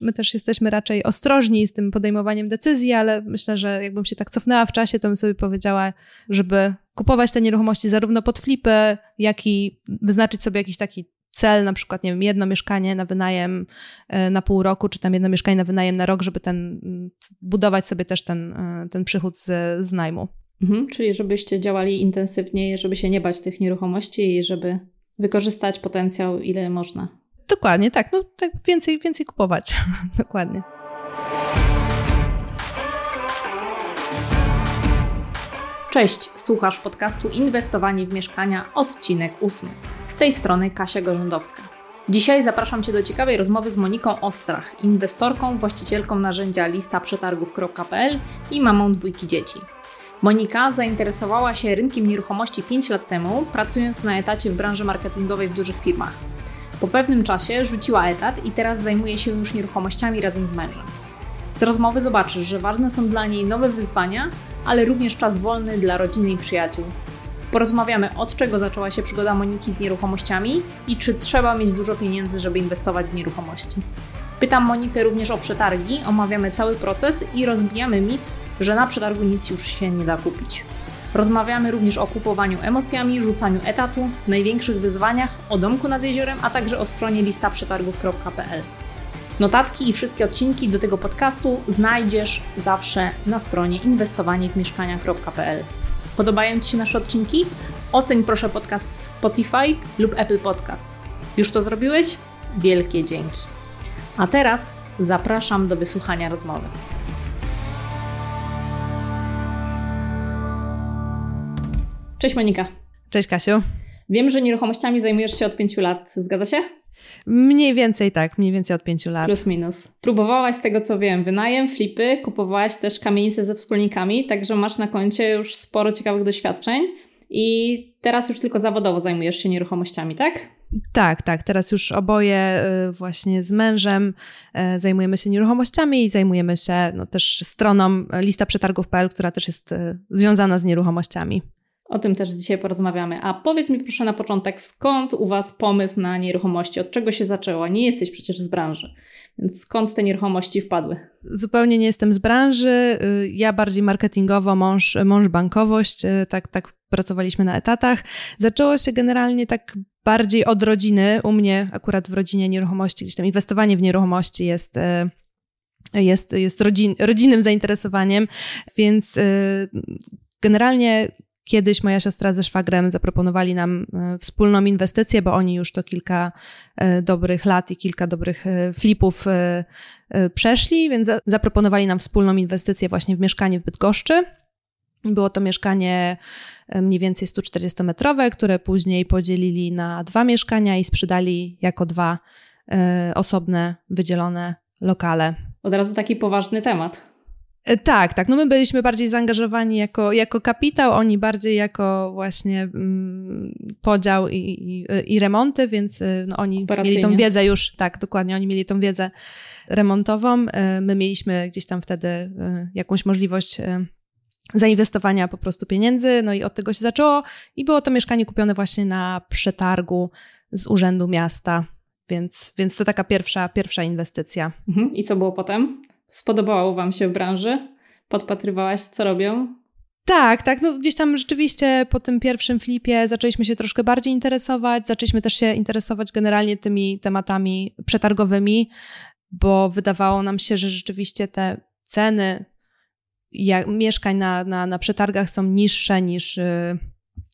My też jesteśmy raczej ostrożni z tym podejmowaniem decyzji, ale myślę, że jakbym się tak cofnęła w czasie, to bym sobie powiedziała, żeby kupować te nieruchomości zarówno pod flipy, jak i wyznaczyć sobie jakiś taki cel, na przykład, nie wiem, jedno mieszkanie na wynajem e, na pół roku, czy tam jedno mieszkanie na wynajem na rok, żeby ten, budować sobie też ten, e, ten przychód z, z najmu. Mhm, czyli żebyście działali intensywniej, żeby się nie bać tych nieruchomości i żeby wykorzystać potencjał ile można. Dokładnie, tak. No tak więcej, więcej kupować. Dokładnie. Cześć, słuchasz podcastu Inwestowanie w mieszkania, odcinek ósmy. Z tej strony Kasia Gorzędowska. Dzisiaj zapraszam Cię do ciekawej rozmowy z Moniką Ostrach, inwestorką, właścicielką narzędzia lista przetargów.pl i mamą dwójki dzieci. Monika zainteresowała się rynkiem nieruchomości 5 lat temu, pracując na etacie w branży marketingowej w dużych firmach. Po pewnym czasie rzuciła etat i teraz zajmuje się już nieruchomościami razem z mężem. Z rozmowy zobaczysz, że ważne są dla niej nowe wyzwania, ale również czas wolny dla rodziny i przyjaciół. Porozmawiamy od czego zaczęła się przygoda Moniki z nieruchomościami i czy trzeba mieć dużo pieniędzy, żeby inwestować w nieruchomości. Pytam Monikę również o przetargi, omawiamy cały proces i rozbijamy mit, że na przetargu nic już się nie da kupić. Rozmawiamy również o kupowaniu emocjami, rzucaniu etatu, największych wyzwaniach, o domku nad jeziorem, a także o stronie listaprzetargów.pl. Notatki i wszystkie odcinki do tego podcastu znajdziesz zawsze na stronie inwestowaniewmieszkania.pl. Podobają Ci się nasze odcinki? Oceń proszę podcast w Spotify lub Apple Podcast. Już to zrobiłeś? Wielkie dzięki. A teraz zapraszam do wysłuchania rozmowy. Cześć Monika. Cześć Kasiu. Wiem, że nieruchomościami zajmujesz się od pięciu lat, zgadza się? Mniej więcej tak, mniej więcej od pięciu lat. Plus minus. Próbowałaś z tego co wiem, wynajem, flipy, kupowałaś też kamienice ze wspólnikami, także masz na koncie już sporo ciekawych doświadczeń i teraz już tylko zawodowo zajmujesz się nieruchomościami, tak? Tak, tak. Teraz już oboje y, właśnie z mężem y, zajmujemy się nieruchomościami i zajmujemy się no, też stroną lista przetargów.pl, która też jest y, związana z nieruchomościami. O tym też dzisiaj porozmawiamy. A powiedz mi proszę na początek, skąd u Was pomysł na nieruchomości? Od czego się zaczęło? Nie jesteś przecież z branży, więc skąd te nieruchomości wpadły? Zupełnie nie jestem z branży. Y, ja bardziej marketingowo, mąż, mąż bankowość, y, tak, tak pracowaliśmy na etatach. Zaczęło się generalnie tak bardziej od rodziny. U mnie akurat w rodzinie nieruchomości, gdzieś tam inwestowanie w nieruchomości jest y, jest, jest rodzin, rodzinnym zainteresowaniem, więc generalnie Kiedyś moja siostra ze szwagrem zaproponowali nam e, wspólną inwestycję, bo oni już to kilka e, dobrych lat i kilka dobrych e, flipów przeszli, więc zaproponowali nam wspólną inwestycję właśnie w mieszkanie w Bydgoszczy. Było to mieszkanie mniej więcej 140-metrowe, które później podzielili na dwa mieszkania i sprzedali jako dwa osobne, wydzielone lokale. Od razu taki poważny temat. E, tak, tak. No my byliśmy bardziej zaangażowani jako, jako kapitał, oni bardziej jako właśnie mm, podział i, i, i, remonty, więc y, no, oni mieli tą wiedzę już, tak, dokładnie, oni mieli tą wiedzę remontową. E, my mieliśmy gdzieś tam wtedy jakąś możliwość zainwestowania po prostu pieniędzy, no i od tego się zaczęło i było to mieszkanie kupione właśnie na przetargu z Urzędu Miasta, więc, więc to taka pierwsza, pierwsza inwestycja. Mhm. I co było potem? Spodobało Wam się w branży? Podpatrywałaś, co robią? Tak, tak. No gdzieś tam rzeczywiście po tym pierwszym flipie zaczęliśmy się troszkę bardziej interesować. Zaczęliśmy też się interesować generalnie tymi tematami przetargowymi, bo wydawało nam się, że rzeczywiście te ceny jak, mieszkań na, na, na przetargach są niższe niż y,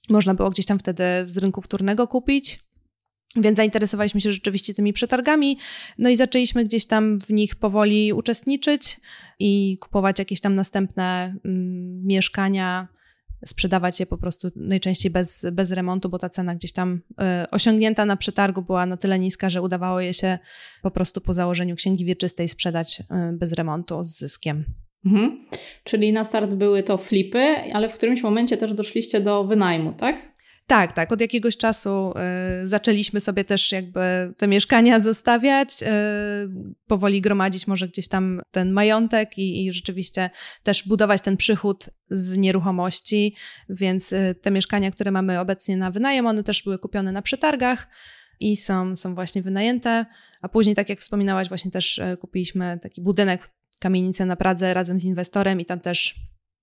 można było gdzieś tam wtedy z rynku wtórnego kupić. Więc zainteresowaliśmy się rzeczywiście tymi przetargami, no i zaczęliśmy gdzieś tam w nich powoli uczestniczyć i kupować jakieś tam następne mm, mieszkania, sprzedawać je po prostu najczęściej bez, bez remontu, bo ta cena gdzieś tam y, osiągnięta na przetargu była na tyle niska, że udawało je się po prostu po założeniu księgi wieczystej sprzedać y, bez remontu z zyskiem. Mhm. Czyli na start były to flipy, ale w którymś momencie też doszliście do wynajmu, tak? Tak, tak. Od jakiegoś czasu y, zaczęliśmy sobie też jakby te mieszkania zostawiać, y, powoli gromadzić może gdzieś tam ten majątek i, i, rzeczywiście też budować ten przychód z nieruchomości, więc y, te mieszkania, które mamy obecnie na wynajem, one też były kupione na przetargach i są, są właśnie wynajęte, a później, tak jak wspominałaś, właśnie też kupiliśmy taki budynek, kamienicę na Pradze razem z inwestorem i tam też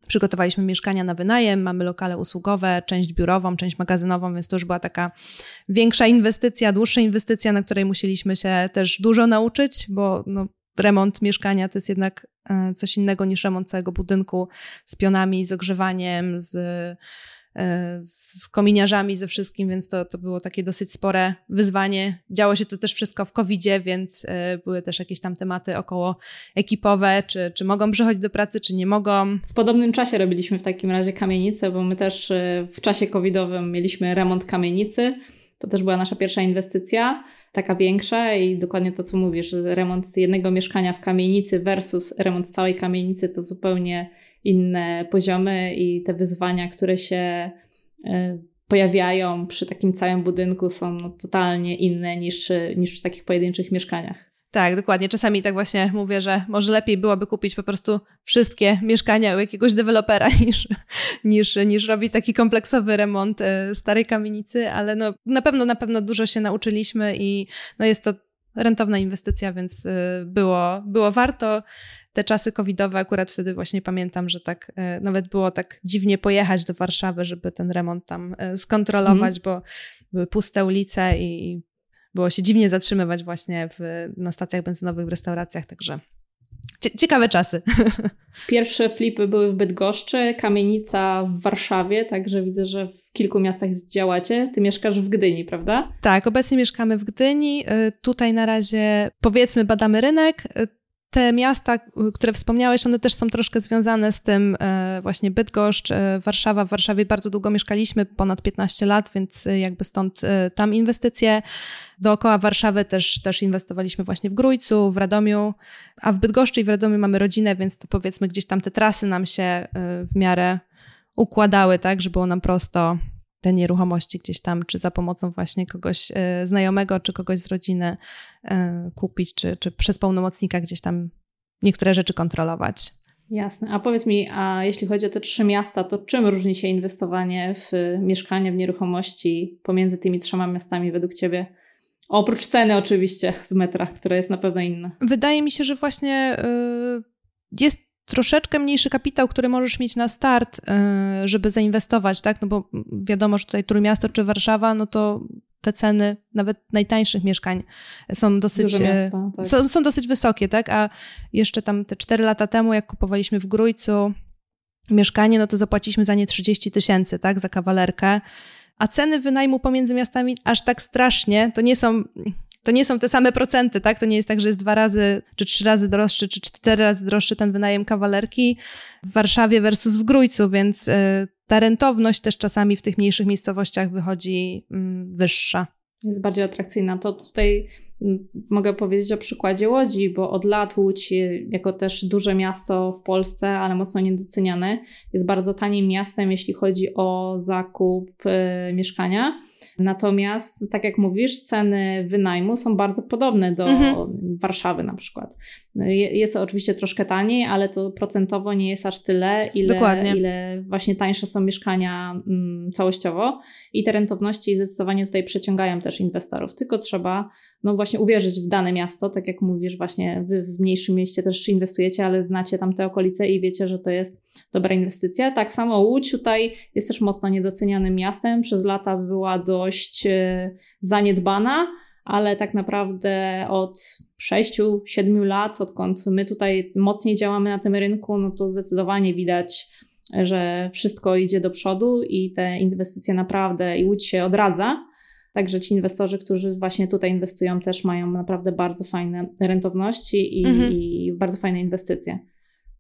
Przygotowaliśmy mieszkania na wynajem, mamy lokale usługowe, część biurową, część magazynową, więc to już była taka większa inwestycja, dłuższa inwestycja, na której musieliśmy się też dużo nauczyć, bo no, remont mieszkania to jest jednak e, coś innego niż remont całego budynku z pionami, z ogrzewaniem, z z kominiarzami, ze wszystkim, więc to, to było takie dosyć spore wyzwanie. Działo się to też wszystko w covid więc e, były też jakieś tam tematy około ekipowe, czy, czy mogą przychodzić do pracy, czy nie mogą. W podobnym czasie robiliśmy w takim razie kamienicę, bo my też e, w czasie covidowym mieliśmy remont kamienicy. To też była nasza pierwsza inwestycja, taka większa i dokładnie to, co mówisz, remont jednego mieszkania w kamienicy versus remont całej kamienicy to zupełnie inne poziomy i te wyzwania, które się e, pojawiają przy takim całym budynku są no, totalnie inne niż, niż w takich pojedynczych mieszkaniach. Tak, dokładnie. Czasami tak właśnie mówię, że może lepiej byłoby kupić po prostu wszystkie mieszkania u jakiegoś dewelopera niż, niż, niż robić taki kompleksowy remont e, starej kamienicy, ale no, na pewno, na pewno dużo się nauczyliśmy i no, jest to rentowna inwestycja, więc e, było, było warto te czasy covidowe, akurat wtedy właśnie pamiętam, że tak e, nawet było tak dziwnie pojechać do Warszawy, żeby ten remont tam e, skontrolować, mm. bo były puste ulice i było się dziwnie zatrzymywać właśnie w, na stacjach benzynowych, w restauracjach, także ciekawe czasy. Pierwsze flipy były w Bydgoszczy, kamienica w Warszawie, także widzę, że w kilku miastach działacie. Ty mieszkasz w Gdyni, prawda? Tak, obecnie mieszkamy w Gdyni. E, tutaj na razie powiedzmy badamy rynek te miasta, które wspomniałeś, one też są troszkę związane z tym e, właśnie Bydgoszcz, e, Warszawa. W Warszawie bardzo długo mieszkaliśmy, ponad 15 lat, więc e, jakby stąd tam inwestycje. Dookoła Warszawy też, też inwestowaliśmy właśnie w Grójcu, w Radomiu, a w Bydgoszczy i w Radomiu mamy rodzinę, więc to powiedzmy gdzieś tam te trasy nam się w miarę układały, tak, że było nam prosto te nieruchomości gdzieś tam, czy za pomocą właśnie kogoś e, znajomego, czy kogoś z rodziny e, kupić, czy, czy przez pełnomocnika gdzieś tam niektóre rzeczy kontrolować. Jasne. A powiedz mi, a jeśli chodzi o te trzy miasta, to czym różni się inwestowanie w mieszkanie, w nieruchomości pomiędzy tymi trzema miastami według Ciebie? Oprócz ceny oczywiście z metra, która jest na pewno inna. Wydaje mi się, że właśnie jest troszeczkę mniejszy kapitał, który możesz mieć na start, y, żeby zainwestować, tak? No bo wiadomo, że tutaj Trójmiasto czy Warszawa, no to te ceny nawet najtańszych mieszkań są dosyć, miasta, tak. są, są, dosyć wysokie, tak? A jeszcze tam te 4 lata temu, jak kupowaliśmy w Grójcu mieszkanie, no to zapłaciliśmy za nie 30 tysięcy, tak? Za kawalerkę. A ceny wynajmu pomiędzy miastami aż tak strasznie, to nie są to nie są te same procenty, tak? To nie jest tak, że jest dwa razy, czy trzy razy droższy, czy cztery razy droższy ten wynajem kawalerki w Warszawie versus w Grójcu, więc y, ta rentowność też czasami w tych mniejszych miejscowościach wychodzi mm, wyższa. Jest bardziej atrakcyjna. To tutaj mm, mogę powiedzieć o przykładzie Łodzi, bo od lat Łódź, y, jako też duże miasto w Polsce, ale mocno niedoceniane, jest bardzo tanim miastem, jeśli chodzi o zakup y, mieszkania Natomiast, tak jak mówisz, ceny wynajmu są bardzo podobne do mhm. Warszawy na przykład. Jest oczywiście troszkę taniej, ale to procentowo nie jest aż tyle, ile, ile właśnie tańsze są mieszkania mm, całościowo. I te rentowności zdecydowanie tutaj przeciągają też inwestorów. Tylko trzeba no właśnie uwierzyć w dane miasto, tak jak mówisz, właśnie wy w mniejszym mieście też inwestujecie, ale znacie tam te okolice i wiecie, że to jest dobra inwestycja. Tak samo Łódź tutaj jest też mocno niedocenianym miastem. Przez lata była dość e, zaniedbana, ale tak naprawdę od 6-7 lat, odkąd my tutaj mocniej działamy na tym rynku, no to zdecydowanie widać, że wszystko idzie do przodu i te inwestycje naprawdę i Łódź się odradza. Także ci inwestorzy, którzy właśnie tutaj inwestują, też mają naprawdę bardzo fajne rentowności i, mhm. i bardzo fajne inwestycje.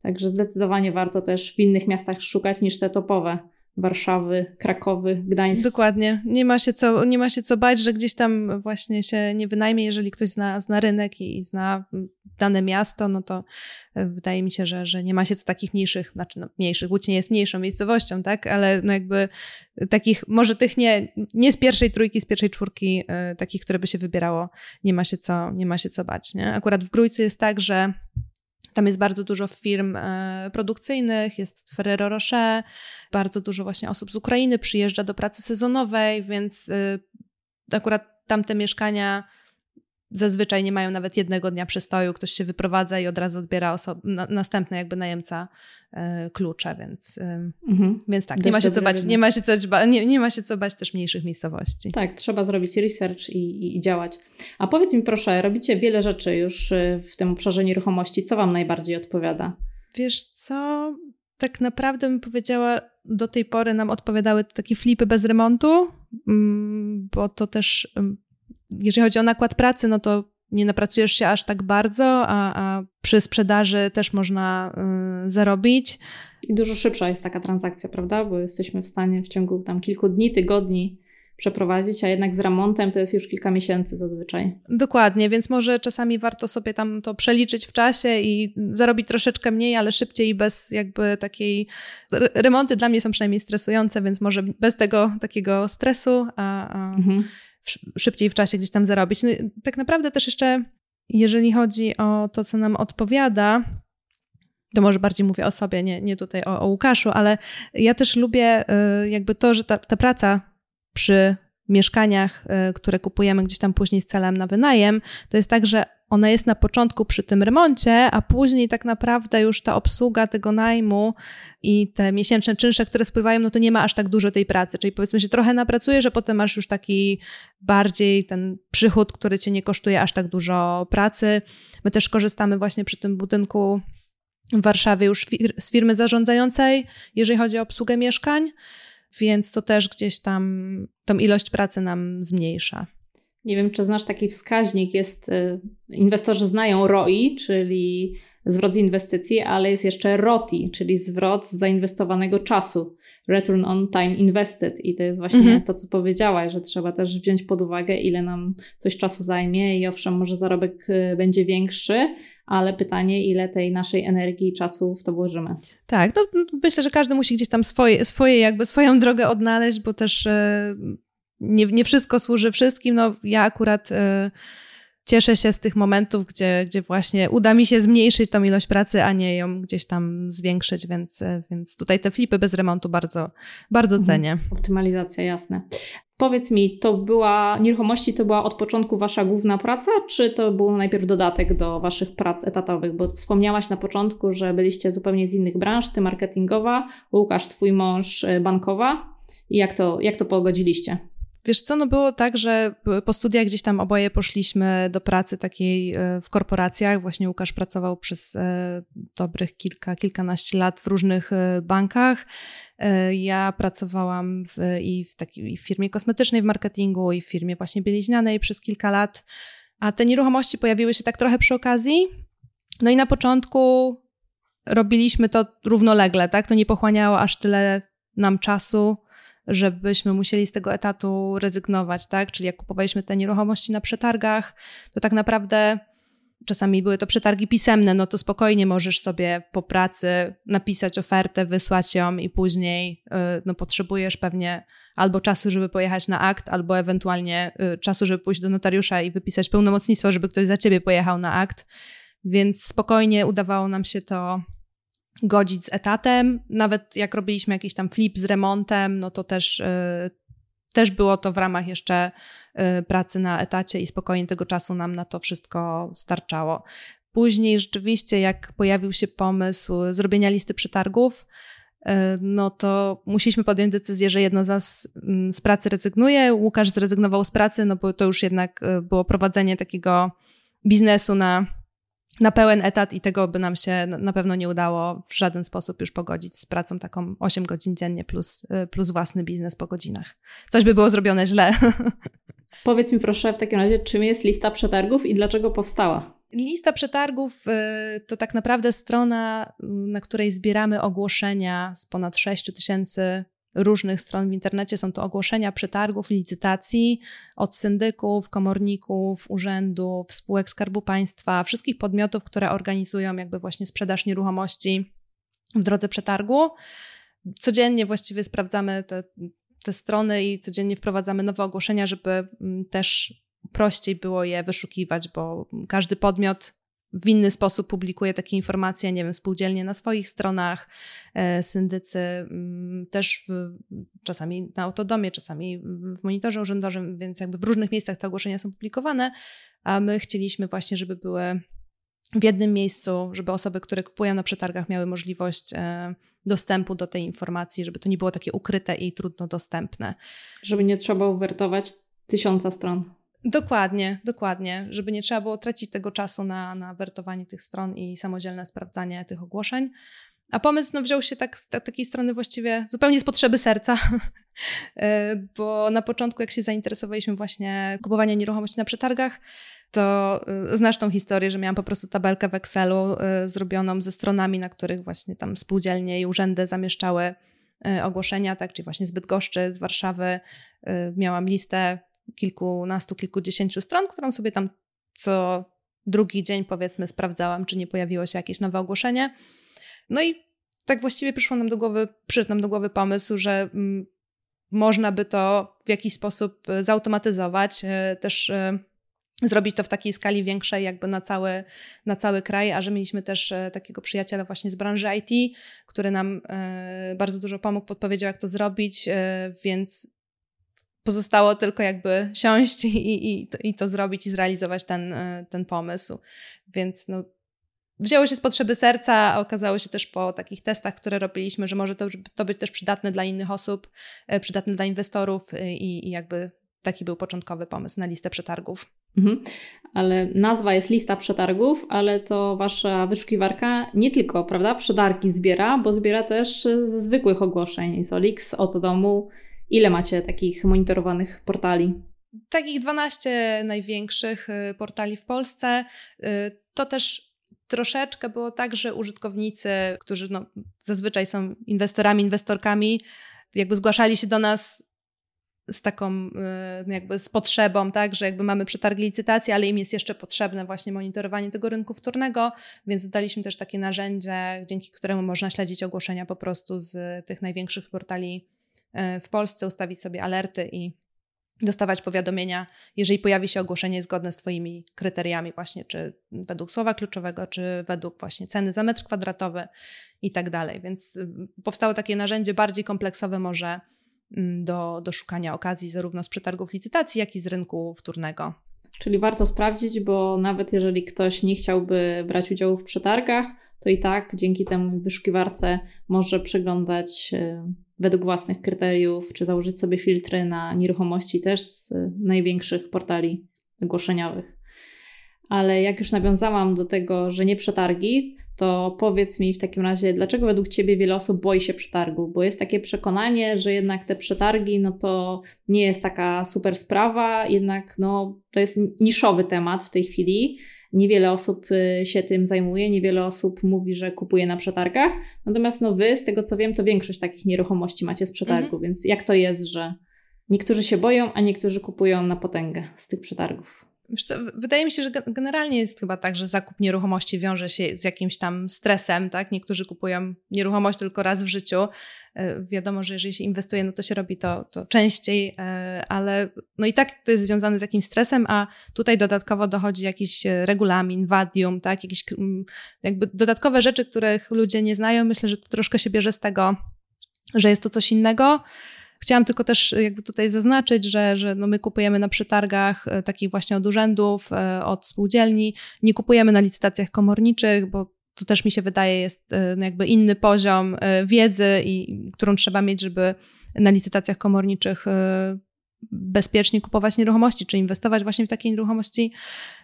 Także zdecydowanie warto też w innych miastach szukać niż te topowe. Warszawy, Krakowy, Gdańsk. Dokładnie. Nie ma się co, nie ma się co bać, że gdzieś tam właśnie się nie wynajmie, jeżeli ktoś zna, zna rynek i, i zna dane miasto, no to e, wydaje mi się, że, że nie ma się co takich mniejszych, znaczy no, mniejszych, Łódź nie jest mniejszą miejscowością, tak, ale no jakby takich, może tych nie, nie z pierwszej trójki, z pierwszej czwórki, y, takich, które by się wybierało, nie ma się co, nie ma się co bać, nie? Akurat w Grójcu jest tak, że tam jest bardzo dużo firm e, produkcyjnych, jest Ferrero Rocher, bardzo dużo właśnie osób z Ukrainy przyjeżdża do pracy sezonowej, więc y, akurat tamte mieszkania zazwyczaj nie mają nawet jednego dnia przystoju, ktoś się wyprowadza i od razu odbiera oso- na, następny jakby najemca e, klucze, więc, e, mhm. więc tak, nie ma, się co bać, nie, ma się co nie, nie ma się co bać też mniejszych miejscowości. Tak, trzeba zrobić research i, i, działać. A powiedz mi proszę, robicie wiele rzeczy już e, w tym obszarze nieruchomości, co Wam najbardziej odpowiada? Wiesz co, tak naprawdę bym powiedziała, do tej pory nam odpowiadały takie flipy bez remontu, mm, bo to też jeżeli chodzi o nakład pracy, no to nie napracujesz się aż tak bardzo, a, a przy sprzedaży też można y, zarobić. I dużo szybsza jest taka transakcja, prawda? Bo jesteśmy w stanie w ciągu tam kilku dni, tygodni przeprowadzić, a jednak z remontem to jest już kilka miesięcy zazwyczaj. Dokładnie, więc może czasami warto sobie tam to przeliczyć w czasie i zarobić troszeczkę mniej, ale szybciej i bez jakby takiej. Remonty dla mnie są przynajmniej stresujące, więc może bez tego takiego stresu, a. a... Mhm szybciej w czasie gdzieś tam zarobić. No, tak naprawdę też jeszcze, jeżeli chodzi o to, co nam odpowiada, to może bardziej mówię o sobie, nie, nie tutaj o, o Łukaszu, ale ja też lubię y, jakby to, że ta, ta praca przy mieszkaniach, y, które kupujemy gdzieś tam później z celem na wynajem, to jest tak, że ona jest na początku przy tym remoncie, a później tak naprawdę już ta obsługa tego najmu i te miesięczne czynsze, które spływają, no to nie ma aż tak dużo tej pracy. Czyli powiedzmy się trochę napracujesz, że potem masz już taki bardziej ten przychód, który cię nie kosztuje aż tak dużo pracy. My też korzystamy właśnie przy tym budynku w Warszawie już z firmy zarządzającej, jeżeli chodzi o obsługę mieszkań, więc to też gdzieś tam tą ilość pracy nam zmniejsza. Nie wiem, czy znasz taki wskaźnik, jest, y, inwestorzy znają ROI, czyli zwrot z inwestycji, ale jest jeszcze ROTI, czyli zwrot z zainwestowanego czasu. Return on Time Invested. I to jest właśnie mhm. to, co powiedziałaś, że trzeba też wziąć pod uwagę, ile nam coś czasu zajmie i owszem, może zarobek y, będzie większy, ale pytanie, ile tej naszej energii i czasu w to włożymy. Tak, no myślę, że każdy musi gdzieś tam swoje, swoje jakby swoją drogę odnaleźć, bo też nie, nie wszystko służy wszystkim. No, ja akurat y, cieszę się z tych momentów, gdzie, gdzie właśnie uda mi się zmniejszyć tą ilość pracy, a nie ją gdzieś tam zwiększyć, więc, y, więc tutaj te flipy bez remontu bardzo, bardzo mhm. cenię. Optymalizacja, jasne. Powiedz mi, to była, nieruchomości to była od początku wasza główna praca, czy to był najpierw dodatek do waszych prac etatowych? Bo wspomniałaś na początku, że byliście zupełnie z innych branż, ty marketingowa, Łukasz, twój mąż y, bankowa. I jak to, jak to pogodziliście? Wiesz co, no było tak, że po studiach gdzieś tam oboje poszliśmy do pracy takiej e, w korporacjach. Właśnie Łukasz pracował przez e, dobrych kilka, kilkanaście lat w różnych e, bankach. Ja pracowałam w, i w takiej firmie kosmetycznej w marketingu i w firmie właśnie bieliźnianej przez kilka lat. A te nieruchomości pojawiły się tak trochę przy okazji. No i na początku robiliśmy to równolegle, tak? To nie pochłaniało aż tyle nam czasu żebyśmy musieli z tego etatu rezygnować, tak? Czyli jak kupowaliśmy te nieruchomości na przetargach, to tak naprawdę czasami były to przetargi pisemne, no to spokojnie możesz sobie po pracy napisać ofertę, wysłać ją i później y, no, potrzebujesz pewnie albo czasu, żeby pojechać na akt, albo ewentualnie y, czasu, żeby pójść do notariusza i wypisać pełnomocnictwo, żeby ktoś za ciebie pojechał na akt. Więc spokojnie udawało nam się to godzić z etatem. Nawet jak robiliśmy jakiś tam flip z remontem, no to też, yy, też było to w ramach jeszcze yy, pracy na etacie i spokojnie tego czasu nam na to wszystko starczało. Później rzeczywiście, jak pojawił się pomysł zrobienia listy przetargów, y, no to musieliśmy podjąć decyzję, że jedno z nas mm, z pracy rezygnuje. Łukasz zrezygnował z pracy, no bo to już jednak było prowadzenie takiego biznesu na na pełen etat i tego by nam się na pewno nie udało w żaden sposób już pogodzić z pracą taką 8 godzin dziennie plus, y, plus własny biznes po godzinach. Coś by było zrobione źle. Powiedz mi proszę w takim razie, czym jest lista przetargów i dlaczego powstała? Lista przetargów y, to tak naprawdę strona, na której zbieramy ogłoszenia z ponad 6 tysięcy różnych stron w internecie. Są to ogłoszenia przetargów, licytacji od syndyków, komorników, urzędów, spółek Skarbu Państwa, wszystkich podmiotów, które organizują jakby właśnie sprzedaż nieruchomości w drodze przetargu. Codziennie właściwie sprawdzamy te, te strony i codziennie wprowadzamy nowe ogłoszenia, żeby mm, też prościej było je wyszukiwać, bo każdy podmiot w inny sposób publikuje takie informacje, nie wiem, spółdzielnie na swoich stronach, e, syndycy mm, też w, czasami na autodomie, czasami w monitorze urzędowym, więc jakby w różnych miejscach te ogłoszenia są publikowane, a my chcieliśmy właśnie, żeby były w jednym miejscu, żeby osoby, które kupują na przetargach, miały możliwość e, dostępu do tej informacji, żeby to nie było takie ukryte i trudno dostępne. Żeby nie trzeba było wertować tysiąca stron. Dokładnie, dokładnie, żeby nie trzeba było tracić tego czasu na, na wertowanie tych stron i samodzielne sprawdzanie tych ogłoszeń. A pomysł no, wziął się tak, tak, takiej strony właściwie zupełnie z potrzeby serca, e, bo na początku, jak się zainteresowaliśmy właśnie kupowaniem nieruchomości na przetargach, to e, znasz tą historię, że miałam po prostu tabelkę w Excelu e, zrobioną ze stronami, na których właśnie tam spółdzielnie i urzędy zamieszczały ogłoszenia, tak, czyli właśnie z Bydgoszczy, z Warszawy. Miałam listę kilkunastu, kilkudziesięciu stron, którą sobie tam co drugi dzień powiedzmy sprawdzałam, czy nie pojawiło się jakieś nowe ogłoszenie. No i tak właściwie przyszło nam do głowy, przyszedł nam do głowy pomysł, że mm, można by to w jakiś sposób e, zautomatyzować, e, też e, zrobić to w takiej skali większej, jakby na cały, na cały kraj, a że mieliśmy też takiego przyjaciela właśnie z branży IT, który nam bardzo dużo pomógł, podpowiedział, jak to zrobić, więc pozostało tylko jakby siąść i, i, i to zrobić i zrealizować ten, ten pomysł. Więc no, wzięło się z potrzeby serca, a okazało się też po takich testach, które robiliśmy, że może to, to być też przydatne dla innych osób, e, przydatne dla inwestorów e, i, i jakby taki był początkowy pomysł na listę przetargów. Mhm. Ale nazwa jest lista przetargów, ale to wasza wyszukiwarka nie tylko, prawda, przetargi zbiera, bo zbiera też ze zwykłych ogłoszeń z Olix, Oto Domu. Ile macie takich monitorowanych portali? Takich 12 największych e, portali w Polsce. To też troszeczkę było tak, że użytkownicy, którzy no, zazwyczaj są inwestorami, inwestorkami, jakby zgłaszali się do nas z taką y, jakby z potrzebą, tak, że jakby mamy przetargi licytacji, ale im jest jeszcze potrzebne właśnie monitorowanie tego rynku wtórnego, więc daliśmy też takie narzędzie, dzięki któremu można śledzić ogłoszenia po prostu z tych największych portali y, w Polsce, ustawić sobie alerty i dostawać powiadomienia, jeżeli pojawi się ogłoszenie zgodne z Twoimi kryteriami, właśnie czy według słowa kluczowego, czy według właśnie ceny za metr kwadratowy i tak dalej. Więc y, powstało takie narzędzie bardziej kompleksowe może mm, do, do szukania okazji zarówno z przetargów licytacji, jak i z rynku wtórnego. Czyli warto sprawdzić, bo nawet jeżeli ktoś nie chciałby brać udziału w przetargach, to i tak dzięki temu wyszukiwarce może przeglądać y, według własnych kryteriów, czy założyć sobie filtry na nieruchomości też z największych portali ogłoszeniowych. Ale jak już nawiązałam do tego, że nie przetargi, to powiedz mi w takim razie, dlaczego według Ciebie wiele osób boi się przetargu? Bo jest takie przekonanie, że jednak te przetargi, no to nie jest taka super sprawa, jednak no, to jest niszowy temat w tej chwili Niewiele osób y, się tym zajmuje, niewiele osób mówi, że kupuje na przetargach. Natomiast no wy, z tego co wiem, to większość takich nieruchomości macie z przetargu, mhm. więc jak to jest, że niektórzy się boją, a niektórzy kupują na potęgę z tych przetargów? Co, wydaje mi się, że generalnie jest chyba tak, że zakup nieruchomości wiąże się z jakimś tam stresem, tak? Niektórzy kupują nieruchomość tylko raz w życiu. E, wiadomo, że jeżeli się inwestuje, no to się robi to, to częściej, e, ale no i tak to jest związane z jakimś stresem, a tutaj dodatkowo dochodzi jakiś regulamin, wadium, tak? Jakieś jakby dodatkowe rzeczy, których ludzie nie znają. Myślę, że to troszkę się bierze z tego, że jest to coś innego. Chciałam tylko też jakby tutaj zaznaczyć, że, że no my kupujemy na przetargach e, takich właśnie od urzędów, e, od spółdzielni, nie kupujemy na licytacjach komorniczych, bo to też mi się wydaje jest e, no jakby inny poziom wiedzy, i, którą trzeba mieć, żeby na licytacjach komorniczych bezpiecznie kupować nieruchomości, czy inwestować właśnie w takie nieruchomości.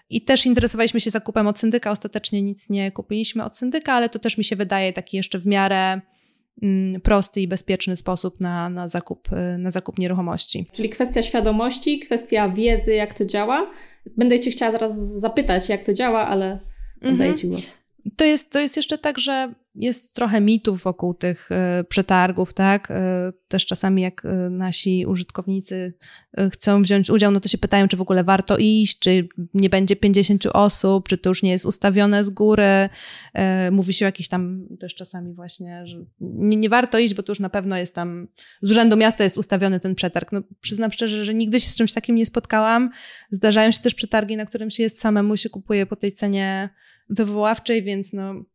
I też interesowaliśmy się zakupem od syndyka. Ostatecznie nic nie kupiliśmy od syndyka, ale to też mi się wydaje taki jeszcze w miarę prosty i bezpieczny sposób na, na, zakup, y, na zakup nieruchomości. Czyli kwestia świadomości, kwestia wiedzy, jak to działa. Będę Cię chciała zaraz zapytać, jak to działa, ale oddaję Ci głos. To jest, to jest jeszcze tak, że jest trochę mitów wokół tych e, przetargów, tak? E, też czasami jak e, nasi użytkownicy chcą wziąć udział, no to się pytają, czy w ogóle warto iść, czy nie będzie 50 osób, czy to już nie jest ustawione z góry. Mówi się o jakiś tam też czasami właśnie, że nie, nie warto iść, bo to już na pewno jest tam, z urzędu miasta jest ustawiony ten przetarg. No przyznam szczerze, że nigdy się z czymś takim nie spotkałam. Zdarzają się też przetargi, na którym się jest samemu, się kupuje po tej cenie wywoławczej, więc no,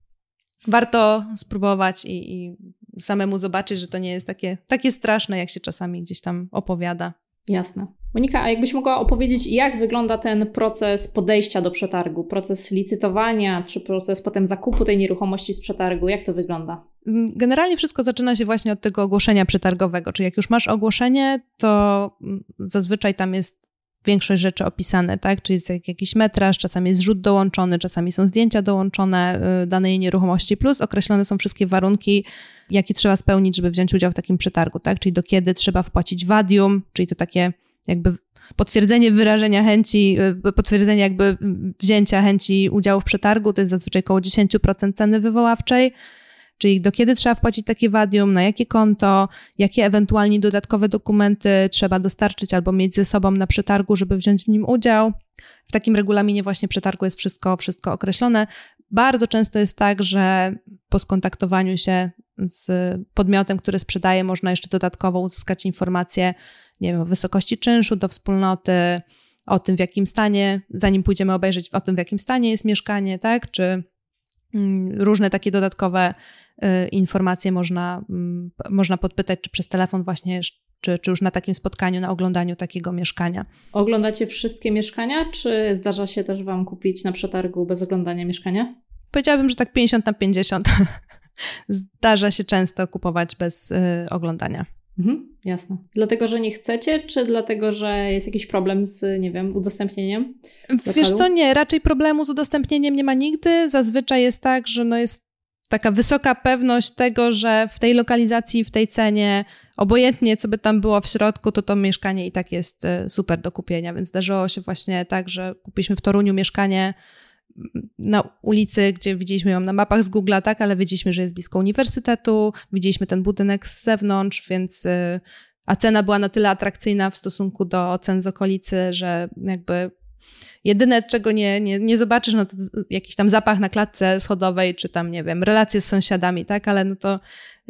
warto spróbować i, i samemu zobaczyć, że to nie jest takie, takie straszne, jak się czasami gdzieś tam opowiada. Jasne. Monika, a jakbyś mogła opowiedzieć, jak wygląda ten proces podejścia do przetargu, proces licytowania, czy proces potem zakupu tej nieruchomości z przetargu, jak to wygląda? Mm, generalnie wszystko zaczyna się właśnie od tego ogłoszenia przetargowego, czyli jak już masz ogłoszenie, to mm, zazwyczaj tam jest większość rzeczy opisane, tak? Czyli jest jakiś metraż, czasami jest rzut dołączony, czasami są zdjęcia dołączone y, danej nieruchomości, plus określone są wszystkie warunki, jakie trzeba spełnić, żeby wziąć udział w takim przetargu, tak? Czyli do kiedy trzeba wpłacić wadium, czyli to takie jakby potwierdzenie wyrażenia chęci, y, potwierdzenie jakby wzięcia chęci udziału w przetargu, to jest zazwyczaj około 10% ceny wywoławczej, czyli do kiedy trzeba wpłacić takie wadium, na jakie konto, jakie ewentualnie dodatkowe dokumenty trzeba dostarczyć albo mieć ze sobą na przetargu, żeby wziąć w nim udział. W takim regulaminie właśnie przetargu jest wszystko, wszystko określone. Bardzo często jest tak, że po skontaktowaniu się z podmiotem, który sprzedaje, można jeszcze dodatkowo uzyskać informacje, nie wiem, o wysokości czynszu do wspólnoty, o tym, w jakim stanie, zanim pójdziemy obejrzeć, o tym, w jakim stanie jest mieszkanie, tak, czy mm, różne takie dodatkowe informacje można, mm, można podpytać, czy przez telefon właśnie, czy, czy już na takim spotkaniu, na oglądaniu takiego mieszkania. Oglądacie wszystkie mieszkania, czy zdarza się też Wam kupić na przetargu bez oglądania mieszkania? Powiedziałabym, że tak 50 na 50. Zdarza się często kupować bez y, oglądania. Mhm, jasne. Dlatego, że nie chcecie, czy dlatego, że jest jakiś problem z, nie wiem, udostępnieniem? Lokalu? Wiesz co, nie, raczej problemu z udostępnieniem nie ma nigdy. Zazwyczaj jest tak, że no jest taka wysoka pewność tego, że w tej lokalizacji, w tej cenie, obojętnie co by tam było w środku, to to mieszkanie i tak jest y, super do kupienia. Więc zdarzyło się właśnie tak, że kupiliśmy w Toruniu mieszkanie na ulicy, gdzie widzieliśmy ją na mapach z Google'a, tak, ale widzieliśmy, że jest blisko uniwersytetu, widzieliśmy ten budynek z zewnątrz, więc y, a cena była na tyle atrakcyjna w stosunku do cen z okolicy, że jakby jedyne, czego nie, nie, nie zobaczysz, no to jakiś tam zapach na klatce schodowej, czy tam, nie wiem, relacje z sąsiadami, tak, ale no to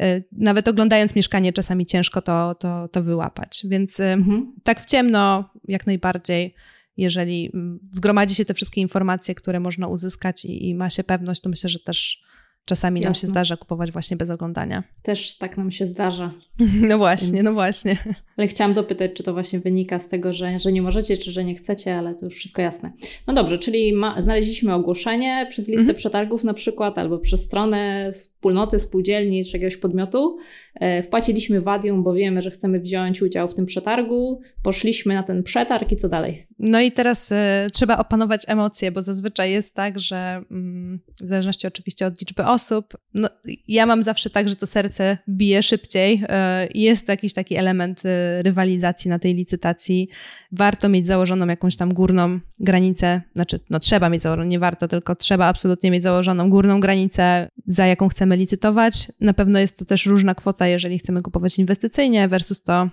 y, nawet oglądając mieszkanie czasami ciężko to, to, to wyłapać, więc y, mhm. tak w ciemno jak najbardziej jeżeli mm, zgromadzi się te wszystkie informacje, które można uzyskać i, i ma się pewność, to myślę, że też czasami Jasne. nam się zdarza kupować właśnie bez oglądania. Też tak nam się zdarza. No właśnie, Więc... no właśnie. Ale chciałam dopytać, czy to właśnie wynika z tego, że, że nie możecie, czy że nie chcecie, ale to już wszystko jasne. No dobrze, czyli ma, znaleźliśmy ogłoszenie przez listę mhm. przetargów na przykład, albo przez stronę wspólnoty, spółdzielni, czy jakiegoś podmiotu. E, wpłaciliśmy wadium, bo wiemy, że chcemy wziąć udział w tym przetargu. Poszliśmy na ten przetarg i co dalej? No i teraz y, trzeba opanować emocje, bo zazwyczaj jest tak, że mm, w zależności oczywiście od liczby osób, no, ja mam zawsze tak, że to serce bije szybciej y, i jest to jakiś taki element y, rywalizacji na tej licytacji. Warto mieć założoną jakąś tam górną granicę, znaczy no trzeba mieć założoną, nie warto, tylko trzeba absolutnie mieć założoną górną granicę, za jaką chcemy licytować. Na pewno jest to też różna kwota, jeżeli chcemy kupować inwestycyjnie versus to,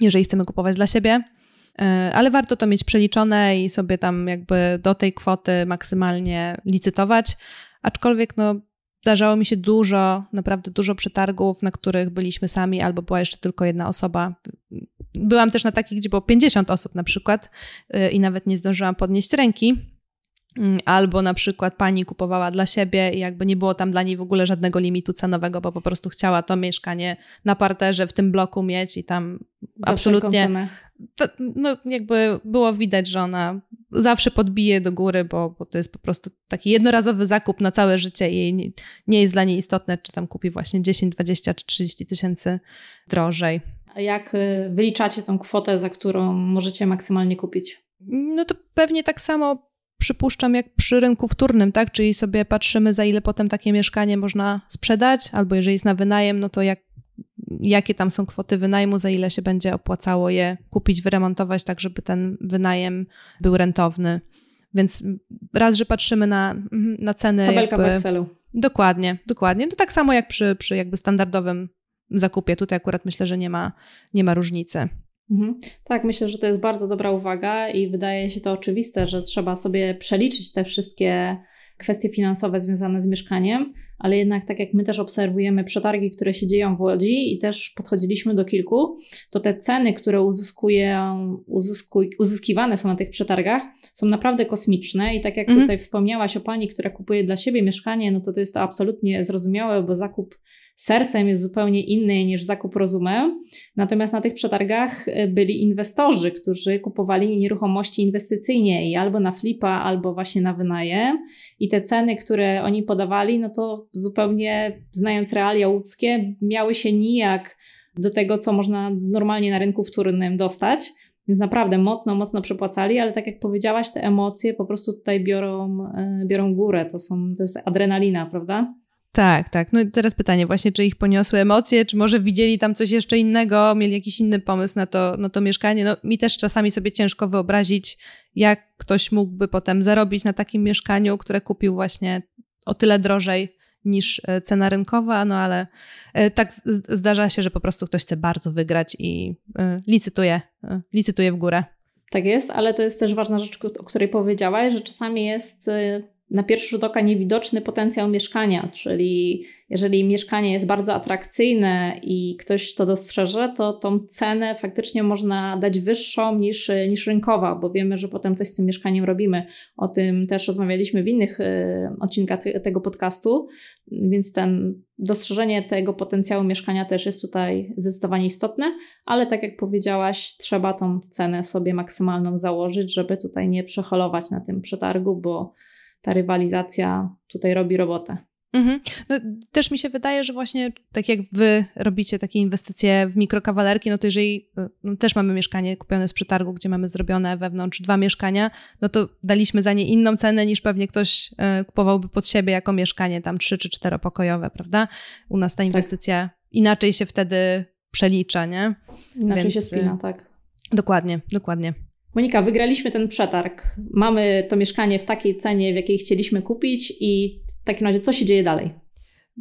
jeżeli chcemy kupować dla siebie. E, ale warto to mieć przeliczone i sobie tam jakby do tej kwoty maksymalnie licytować. Aczkolwiek no, zdarzało mi się dużo, naprawdę dużo przetargów, na których byliśmy sami albo była jeszcze tylko jedna osoba. Byłam też na takich, gdzie było 50 osób na przykład e, i nawet nie zdążyłam podnieść ręki. Mm, albo na przykład pani kupowała dla siebie i jakby nie było tam dla niej w ogóle żadnego limitu cenowego, bo po prostu chciała to mieszkanie na parterze w tym bloku mieć i tam Za absolutnie. To, no jakby było widać, że ona zawsze podbije do góry, bo, bo to jest po prostu taki jednorazowy zakup na całe życie i nie, nie jest dla niej istotne, czy tam kupi właśnie 10, 20 czy 30 tysięcy drożej. A jak y, wyliczacie tą kwotę, za którą możecie maksymalnie kupić? No to pewnie tak samo przypuszczam, jak przy rynku wtórnym, tak? Czyli sobie patrzymy, za ile potem takie mieszkanie można sprzedać, albo jeżeli jest na wynajem, no to jak, jakie tam są kwoty wynajmu, za ile się będzie opłacało je kupić, wyremontować, tak żeby ten wynajem był rentowny. Więc raz, że patrzymy na, na ceny. Tabelka jakby, w Excelu. Dokładnie, dokładnie. To tak samo jak przy, przy jakby standardowym zakupie. Tutaj akurat myślę, że nie ma, nie ma różnicy. Mhm. Tak, myślę, że to jest bardzo dobra uwaga i wydaje się to oczywiste, że trzeba sobie przeliczyć te wszystkie kwestie finansowe związane z mieszkaniem, ale jednak tak jak my też obserwujemy przetargi, które się dzieją w Łodzi i też podchodziliśmy do kilku, to te ceny, które uzyskuj, uzyskiwane są na tych przetargach, są naprawdę kosmiczne i tak jak mhm. tutaj wspomniałaś o pani, która kupuje dla siebie mieszkanie, no to to jest to absolutnie zrozumiałe, bo zakup sercem jest zupełnie inny niż zakup rozumem. Natomiast na tych przetargach e, byli inwestorzy, którzy kupowali nieruchomości inwestycyjnie i albo na flipa, albo właśnie na wynajem. I te ceny, które oni podawali, no to zupełnie znając realia łódzkie, miały się nijak do tego, co można normalnie na rynku wtórnym dostać. Więc naprawdę mocno, mocno przepłacali, ale tak jak powiedziałaś, te emocje po prostu tutaj biorą, e, biorą górę. To, są, to jest adrenalina, prawda? Tak, tak. No i teraz pytanie właśnie, czy ich poniosły emocje, czy może widzieli tam coś jeszcze innego, mieli jakiś inny pomysł na to, na to mieszkanie. No mi też czasami sobie ciężko wyobrazić, jak ktoś mógłby potem zarobić na takim mieszkaniu, które kupił właśnie o tyle drożej niż e, cena rynkowa, no ale e, tak zdarza się, że po prostu ktoś chce bardzo wygrać i e, licytuje, licytuje w górę. Tak jest, ale to jest też ważna rzecz, o której powiedziałaś, że czasami jest na pierwszy rzut oka niewidoczny potencjał mieszkania, czyli jeżeli mieszkanie jest bardzo atrakcyjne i ktoś to dostrzeże, to tą cenę faktycznie można dać wyższą niż, niż rynkowa, bo wiemy, że potem coś z tym mieszkaniem robimy. O tym też rozmawialiśmy w innych y, odcinkach tego podcastu, więc ten dostrzeżenie tego potencjału mieszkania też jest tutaj zdecydowanie istotne, ale tak jak powiedziałaś, trzeba tą cenę sobie maksymalną założyć, żeby tutaj nie przeholować na tym przetargu, bo ta rywalizacja tutaj robi robotę. Mhm. No, też mi się wydaje, że właśnie tak jak wy robicie takie inwestycje w mikrokawalerki, no to jeżeli no, też mamy mieszkanie kupione z przetargu, gdzie mamy zrobione wewnątrz dwa mieszkania, no to daliśmy za nie inną cenę niż pewnie ktoś e, kupowałby pod siebie jako mieszkanie tam trzy czy czteropokojowe, prawda? U nas ta tak. inwestycja tak. inaczej się wtedy przelicza, nie? Inaczej Więc, się spina, tak. Dokładnie, dokładnie. Monika, wygraliśmy ten przetarg. Mamy to mieszkanie w takiej cenie, w jakiej chcieliśmy kupić, i w takim razie co się dzieje dalej?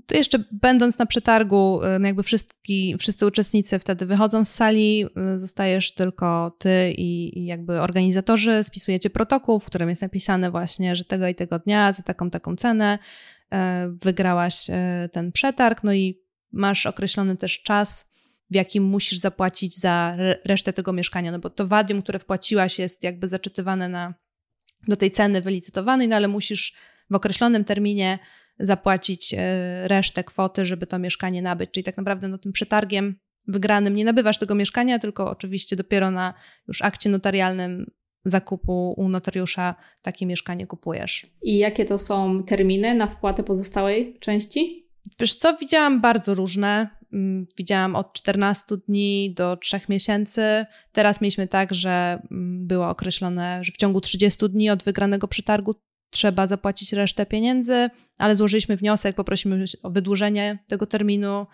To jeszcze będąc na przetargu, no jakby wszyscy, wszyscy uczestnicy wtedy wychodzą z sali, zostajesz tylko ty i, i, jakby organizatorzy, spisujecie protokół, w którym jest napisane właśnie, że tego i tego dnia za taką, taką cenę y, wygrałaś ten przetarg, no i masz określony też czas, w jakim musisz zapłacić za resztę tego mieszkania, no bo to wadium, które wpłaciłaś jest jakby zaczytywane na, do tej ceny wylicytowanej, no ale musisz w określonym terminie zapłacić e, resztę kwoty, żeby to mieszkanie nabyć. Czyli tak naprawdę no, tym przetargiem wygranym nie nabywasz tego mieszkania, tylko oczywiście dopiero na już akcie notarialnym zakupu u notariusza takie mieszkanie kupujesz. I jakie to są terminy na wpłatę pozostałej części? Wiesz co, widziałam bardzo różne. Mm, widziałam od 14 dni do 3 miesięcy. Teraz mieliśmy tak, że mm, było określone, że w ciągu 30 dni od wygranego przetargu trzeba zapłacić resztę pieniędzy, ale złożyliśmy wniosek, poprosimy o wydłużenie tego terminu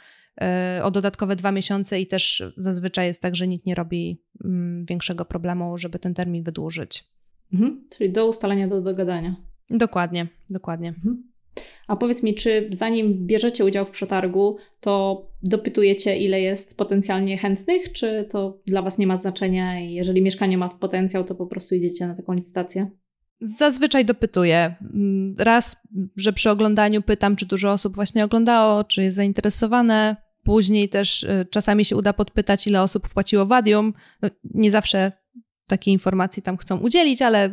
y, o dodatkowe dwa miesiące i też zazwyczaj jest tak, że nikt nie robi mm, większego problemu, żeby ten termin wydłużyć. Mhm, czyli do ustalenia, do dogadania. Dokładnie, dokładnie. Mhm. A powiedz mi, czy zanim bierzecie udział w przetargu, to dopytujecie, ile jest potencjalnie chętnych, czy to dla Was nie ma znaczenia i jeżeli mieszkanie ma potencjał, to po prostu idziecie na taką licytację? Zazwyczaj dopytuję. Raz, że przy oglądaniu pytam, czy dużo osób właśnie oglądało, czy jest zainteresowane. Później też y, czasami się uda podpytać, ile osób wpłaciło wadium. No, nie zawsze takiej informacji tam chcą udzielić, ale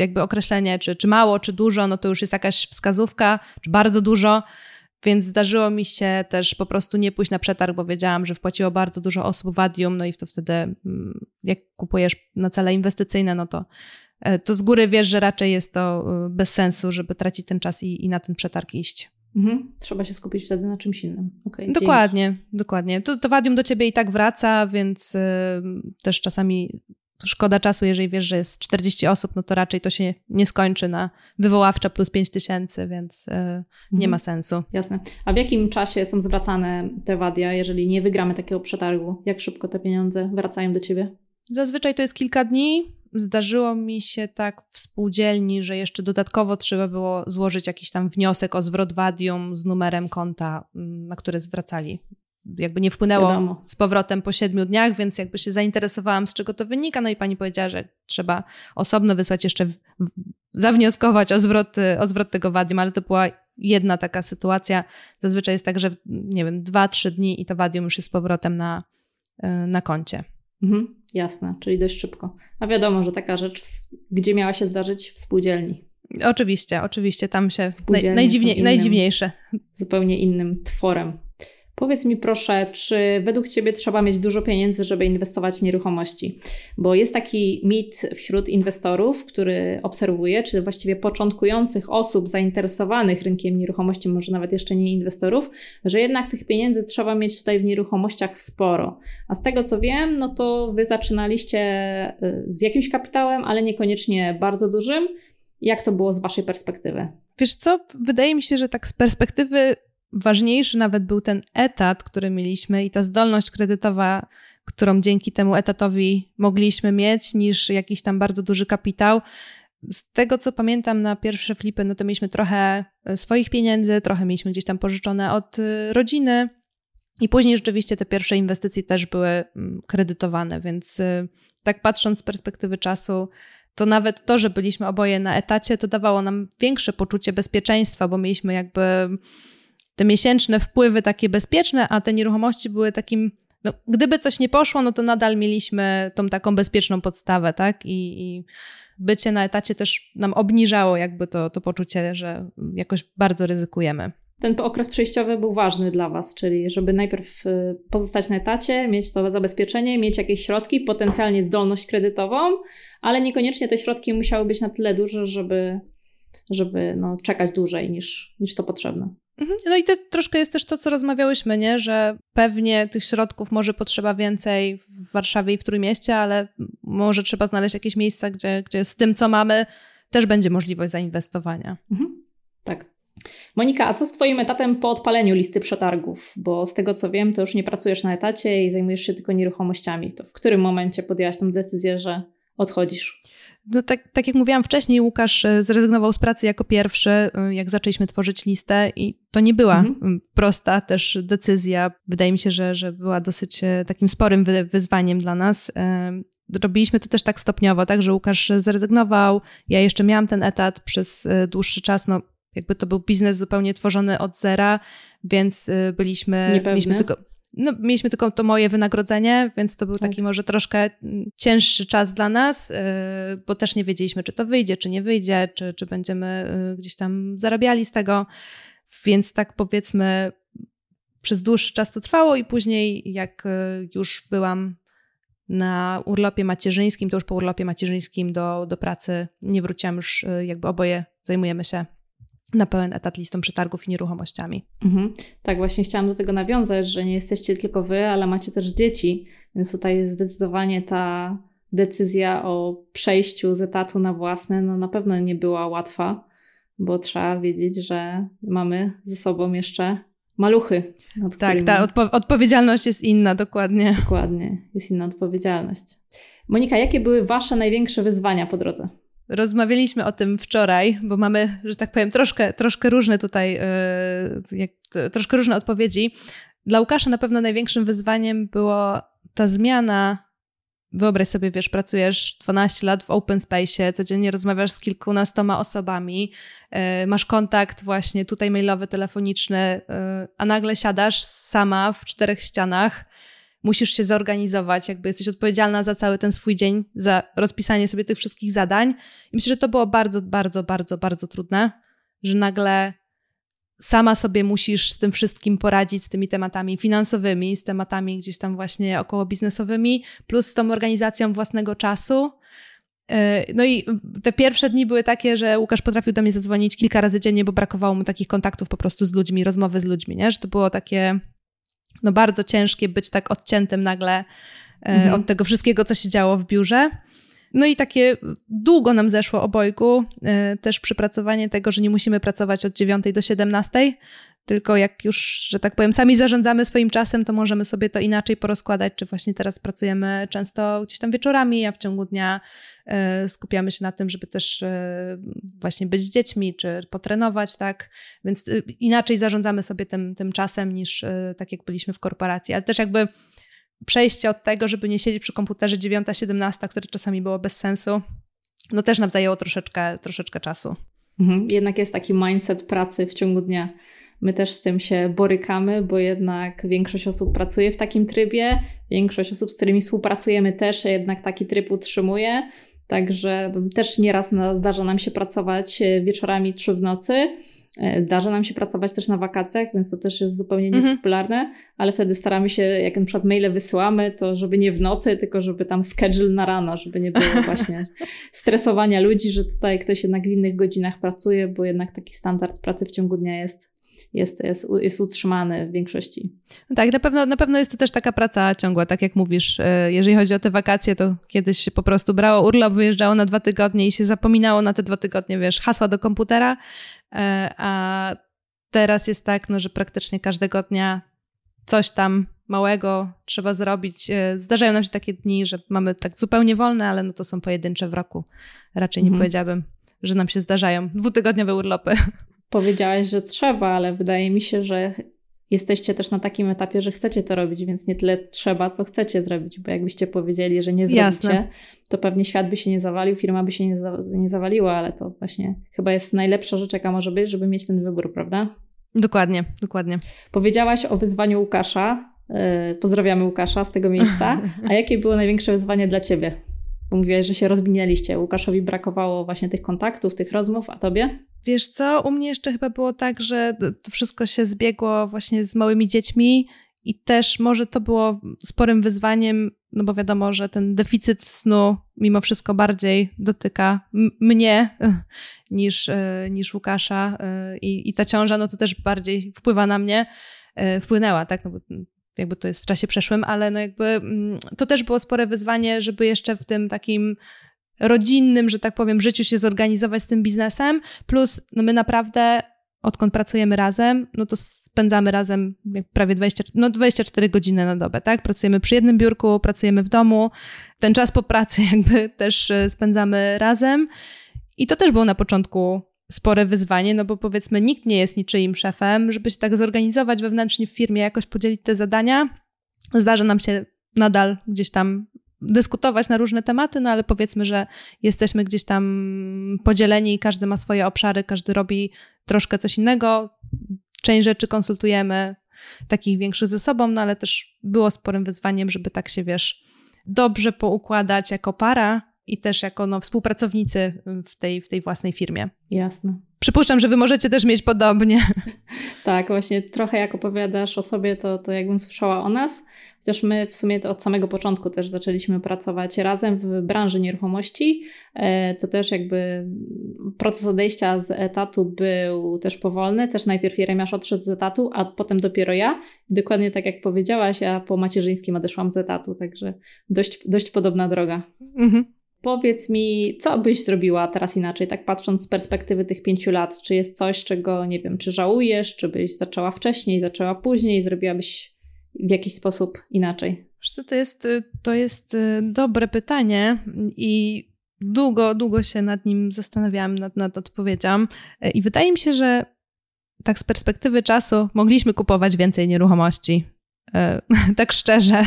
jakby określenie, czy, czy mało, czy dużo, no to już jest jakaś wskazówka, czy bardzo dużo. Więc zdarzyło mi się też po prostu nie pójść na przetarg, bo wiedziałam, że wpłaciło bardzo dużo osób wadium, no i to wtedy, mm, jak kupujesz na cele inwestycyjne, no to, e, to z góry wiesz, że raczej jest to e, bez sensu, żeby tracić ten czas i, i na ten przetarg iść. Mhm. Trzeba się skupić wtedy na czymś innym. Okay, dokładnie, dzięki. dokładnie. To, to wadium do ciebie i tak wraca, więc y, też czasami szkoda czasu, jeżeli wiesz, że jest 40 osób, no to raczej to się nie skończy na wywoławcza plus 5 tysięcy, więc yy, nie mhm. ma sensu. Jasne. A w jakim czasie są zwracane te wadia, jeżeli nie wygramy takiego przetargu? Jak szybko te pieniądze wracają do ciebie? Zazwyczaj to jest kilka dni. Zdarzyło mi się tak w spółdzielni, że jeszcze dodatkowo trzeba było złożyć jakiś tam wniosek o zwrot wadium z numerem konta, mm, na które zwracali jakby nie wpłynęło Wiadomo. z powrotem po siedmiu dniach, więc jakby się zainteresowałam, z czego to wynika. No i pani powiedziała, że trzeba osobno wysłać jeszcze, w, w, zawnioskować o zwrot, o zwrot tego wadium, ale to była jedna taka sytuacja. Zazwyczaj jest tak, że nie wiem, dwa, trzy dni i to wadium już jest z powrotem na, e, na koncie. Mhm, jasne, czyli dość szybko. A wiadomo, że taka rzecz, gdzie miała się zdarzyć w spółdzielni. Oczywiście, oczywiście, tam się naj, najdziwnie, innym, najdziwniejsze. Zupełnie innym tworem. Powiedz mi proszę, czy według Ciebie trzeba mieć dużo pieniędzy, żeby inwestować w nieruchomości? Bo jest taki mit wśród inwestorów, który obserwuję, czy właściwie początkujących osób zainteresowanych rynkiem nieruchomości, może nawet jeszcze nie inwestorów, że jednak tych pieniędzy trzeba mieć tutaj w nieruchomościach sporo. A z tego co wiem, no to Wy zaczynaliście y, z jakimś kapitałem, ale niekoniecznie bardzo dużym. Jak to było z Waszej perspektywy? Wiesz co, wydaje mi się, że tak z perspektywy ważniejszy nawet był ten etat, który mieliśmy i ta zdolność kredytowa, którą dzięki temu etatowi mogliśmy mieć, niż jakiś tam bardzo duży kapitał. Z tego, co pamiętam na pierwsze flipy, no to mieliśmy trochę e, swoich pieniędzy, trochę mieliśmy gdzieś tam pożyczone od e, rodziny i później rzeczywiście te pierwsze inwestycje też były mm, kredytowane, więc e, tak patrząc z perspektywy czasu, to nawet to, że byliśmy oboje na etacie, to dawało nam większe poczucie bezpieczeństwa, bo mieliśmy jakby te miesięczne wpływy takie bezpieczne, a te nieruchomości były takim, no, gdyby coś nie poszło, no to nadal mieliśmy tą taką bezpieczną podstawę, tak? I, i bycie na etacie też nam obniżało jakby to, to poczucie, że jakoś bardzo ryzykujemy. Ten okres przejściowy był ważny dla Was, czyli żeby najpierw y, pozostać na etacie, mieć to zabezpieczenie, mieć jakieś środki, potencjalnie zdolność kredytową, ale niekoniecznie te środki musiały być na tyle duże, żeby, żeby no, czekać dłużej niż, niż to potrzebne. Mhm. No i to troszkę jest też to, co rozmawiałyśmy, nie? że pewnie tych środków może potrzeba więcej w Warszawie i w Trójmieście, ale może trzeba znaleźć jakieś miejsca, gdzie, gdzie z tym, co mamy, też będzie możliwość zainwestowania. Mhm. Tak. Monika, a co z Twoim etatem po odpaleniu listy przetargów? Bo z tego co wiem, to już nie pracujesz na etacie i zajmujesz się tylko nieruchomościami. To w którym momencie podjęłaś tę decyzję, że odchodzisz? No tak, tak jak mówiłam wcześniej, Łukasz e, zrezygnował z pracy jako pierwszy, e, jak zaczęliśmy tworzyć listę, i to nie była mhm. prosta też decyzja. Wydaje mi się, że, że była dosyć e, takim sporym wyzwaniem dla nas. Robiliśmy to też tak stopniowo, tak, że Łukasz zrezygnował. Ja jeszcze miałam ten etat przez dłuższy czas. No, jakby to był biznes zupełnie tworzony od zera, więc byliśmy, mieliśmy tylko no, mieliśmy tylko to moje wynagrodzenie, więc to był taki tak. może troszkę cięższy czas dla nas, y, bo też nie wiedzieliśmy, czy to wyjdzie, czy nie wyjdzie, czy, czy będziemy y, gdzieś tam zarabiali z tego. Więc tak powiedzmy, przez dłuższy czas to trwało i później, jak y, już byłam na urlopie macierzyńskim, to już po urlopie macierzyńskim do, do pracy nie wróciłam już, jakby oboje zajmujemy się na pełen etat listą przetargów i nieruchomościami. Mhm. Tak, właśnie chciałam do tego nawiązać, że nie jesteście tylko wy, ale macie też dzieci, więc tutaj jest zdecydowanie ta decyzja o przejściu z etatu na własne, no na pewno nie była łatwa, bo trzeba wiedzieć, że mamy ze sobą jeszcze maluchy. Nad tak, którymi... ta odpo odpowiedzialność jest inna, dokładnie. Dokładnie, jest inna odpowiedzialność. Monika, jakie były Wasze największe wyzwania po drodze? Rozmawialiśmy o tym wczoraj, bo mamy, że tak powiem, troszkę, troszkę różne tutaj, e, jak, troszkę różne odpowiedzi. Dla Łukasza na pewno największym wyzwaniem było ta zmiana. Wyobraź sobie, wiesz, pracujesz 12 lat w open space, codziennie rozmawiasz z kilkunastoma osobami, e, masz kontakt właśnie tutaj mailowy, telefoniczny, e, a nagle siadasz sama w czterech ścianach musisz się zorganizować, jakby jesteś odpowiedzialna za cały ten swój dzień, za rozpisanie sobie tych wszystkich zadań. I myślę, że to było bardzo, bardzo, bardzo, bardzo trudne, że nagle sama sobie musisz z tym wszystkim poradzić, z tymi tematami finansowymi, z tematami gdzieś tam właśnie około biznesowymi, plus z tą organizacją własnego czasu. Y, no i te pierwsze dni były takie, że Łukasz potrafił do mnie zadzwonić kilka razy dziennie, bo brakowało mu takich kontaktów po prostu z ludźmi, rozmowy z ludźmi, nie? Że to było takie no bardzo ciężkie być tak odciętym nagle e, mhm. od tego wszystkiego, co się działo w biurze. No i takie długo nam zeszło obojgu, e, też przypracowanie tego, że nie musimy pracować od 9 do 17, tylko jak już, że tak powiem, sami zarządzamy swoim czasem, to możemy sobie to inaczej porozkładać, czy właśnie teraz pracujemy często gdzieś tam wieczorami, a w ciągu dnia y, skupiamy się na tym, żeby też y, właśnie być z dziećmi, czy potrenować, tak? Więc y, inaczej zarządzamy sobie tym, tym czasem niż tak jak byliśmy w korporacji, ale też jakby przejście od tego, żeby nie siedzieć przy komputerze 9-17, które czasami było bez sensu, no też nam zajęło troszeczkę, troszeczkę czasu. Mhm. Jednak jest taki mindset pracy w ciągu dnia. My też z tym się borykamy, bo jednak większość osób pracuje w takim trybie, większość osób, z którymi współpracujemy też jednak taki tryb utrzymuje. Także też nieraz zdarza nam się pracować wieczorami czy w nocy. E, zdarza nam się pracować też na wakacjach, więc to też jest zupełnie mhm. niepopularne, ale wtedy staramy się, jak na przykład maile wysyłamy, to żeby nie w nocy, tylko żeby tam schedule na rano, żeby nie było właśnie stresowania ludzi, że tutaj ktoś jednak w innych godzinach pracuje, bo jednak taki standard pracy w ciągu dnia jest jest, jest, jest utrzymany w większości. No tak, na pewno, na pewno jest to też taka praca ciągła, tak jak mówisz. E, jeżeli chodzi o te wakacje, to kiedyś się po prostu brało urlop, wyjeżdżało na dwa tygodnie i się zapominało na te dwa tygodnie, wiesz, hasła do komputera, e, a teraz jest tak, no, że praktycznie każdego dnia coś tam małego trzeba zrobić. E, zdarzają nam się takie dni, że mamy tak zupełnie wolne, ale no to są pojedyncze w roku. Raczej nie mhm. powiedziałabym, że nam się zdarzają dwutygodniowe urlopy. powiedziałaś, że trzeba, ale wydaje mi się, że jesteście też na takim etapie, że chcecie to robić, więc nie tyle trzeba, co chcecie zrobić, bo jakbyście powiedzieli, że nie zrobicie, Jasne. to pewnie świat by się nie zawalił, firma by się nie, za, nie zawaliła, ale to właśnie chyba jest najlepsza rzecz, jaka może być, żeby mieć ten wybór, prawda? Dokładnie, dokładnie. Powiedziałaś o wyzwaniu Łukasza. Yy, pozdrawiamy Łukasza z tego miejsca. A jakie było największe wyzwanie dla ciebie? Bo mówiłaś, że się rozminęliście. Łukaszowi brakowało właśnie tych kontaktów, tych rozmów, a tobie? Wiesz co, u mnie jeszcze chyba było tak, że to wszystko się zbiegło właśnie z małymi dziećmi i też może to było sporym wyzwaniem, no bo wiadomo, że ten deficyt snu mimo wszystko bardziej dotyka mnie niż, e, niż Łukasza e, I, i ta ciąża no to też bardziej wpływa na mnie, e, wpłynęła, tak, no bo jakby to jest w czasie przeszłym, ale no jakby mm, to też było spore wyzwanie, żeby jeszcze w tym takim rodzinnym, że tak powiem, życiu się zorganizować z tym biznesem, plus no my naprawdę odkąd pracujemy razem, no to spędzamy razem prawie 20, no 24 godziny na dobę, tak? Pracujemy przy jednym biurku, pracujemy w domu. Ten czas po pracy jakby też e, spędzamy razem. I to też było na początku spore wyzwanie, no bo powiedzmy nikt nie jest niczyim szefem, żeby się tak zorganizować wewnętrznie w firmie, jakoś podzielić te zadania. Zdarza nam się nadal gdzieś tam dyskutować na różne tematy, no ale powiedzmy, że jesteśmy gdzieś tam podzieleni i każdy ma swoje obszary, każdy robi troszkę coś innego. Część rzeczy konsultujemy, takich większych ze sobą, no ale też było sporym wyzwaniem, żeby tak się, wiesz, dobrze poukładać jako para i też jako no, współpracownicy w tej, w tej własnej firmie. Jasne. Przypuszczam, że wy możecie też mieć podobnie. Tak, właśnie trochę jak opowiadasz o sobie, to, to jakbym słyszała o nas. Chociaż my w sumie od samego początku też zaczęliśmy pracować razem w branży nieruchomości. E, to też jakby proces odejścia z etatu był też powolny. Też najpierw Jeremiasz odszedł z etatu, a potem dopiero ja. I dokładnie tak jak powiedziałaś, ja po macierzyńskim odeszłam z etatu, także dość, dość podobna droga. Mhm. Powiedz mi, co byś zrobiła teraz inaczej, tak patrząc z perspektywy tych pięciu lat? Czy jest coś, czego nie wiem, czy żałujesz, czy byś zaczęła wcześniej, zaczęła później, zrobiłabyś w jakiś sposób inaczej? To jest, to jest y, dobre pytanie i długo, długo się nad nim zastanawiałam, nad, nad odpowiedzią. I wydaje mi się, że tak z perspektywy czasu mogliśmy kupować więcej nieruchomości. Y, tak szczerze,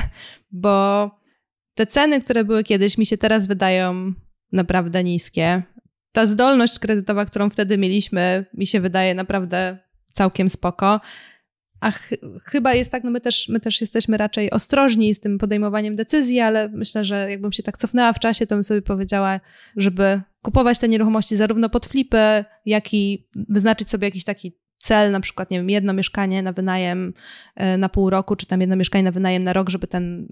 bo te ceny, które były kiedyś, mi się teraz wydają naprawdę niskie. Ta zdolność kredytowa, którą wtedy mieliśmy, mi się wydaje naprawdę całkiem spoko. A ch chyba jest tak, no my też, my też jesteśmy raczej ostrożni z tym podejmowaniem decyzji, ale myślę, że jakbym się tak cofnęła w czasie, to bym sobie powiedziała, żeby kupować te nieruchomości zarówno pod flipy, jak i wyznaczyć sobie jakiś taki cel, na przykład, nie wiem, jedno mieszkanie na wynajem e, na pół roku, czy tam jedno mieszkanie na wynajem na rok, żeby ten,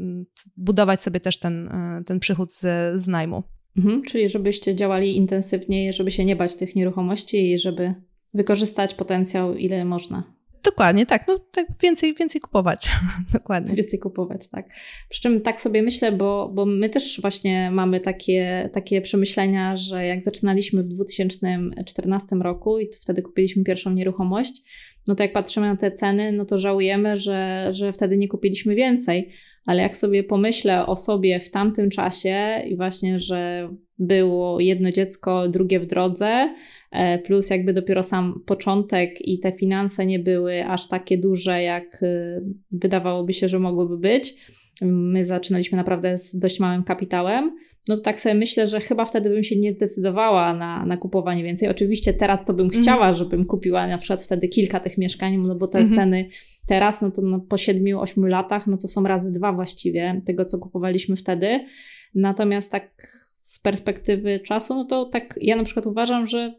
budować sobie też ten, e, ten przychód z, z najmu. Mhm, czyli żebyście działali intensywniej, żeby się nie bać tych nieruchomości i żeby wykorzystać potencjał ile można. Dokładnie, tak. No, tak więcej, więcej kupować. Dokładnie. Więcej kupować, tak. Przy czym tak sobie myślę, bo, bo my też właśnie mamy takie, takie przemyślenia, że jak zaczynaliśmy w 2014 roku i wtedy kupiliśmy pierwszą nieruchomość, no to jak patrzymy na te ceny, no to żałujemy, że, że wtedy nie kupiliśmy więcej. Ale jak sobie pomyślę o sobie w tamtym czasie i właśnie, że było jedno dziecko, drugie w drodze, e, plus jakby dopiero sam początek i te finanse nie były aż takie duże, jak y, wydawałoby się, że mogłyby być. My zaczynaliśmy naprawdę z dość małym kapitałem no to tak sobie myślę, że chyba wtedy bym się nie zdecydowała na, na kupowanie więcej. Oczywiście teraz to bym mhm. chciała, żebym kupiła na przykład wtedy kilka tych mieszkań, no bo te mhm. ceny teraz, no to no po 7-8 latach, no to są razy dwa właściwie tego, co kupowaliśmy wtedy. Natomiast tak z perspektywy czasu, no to tak ja na przykład uważam, że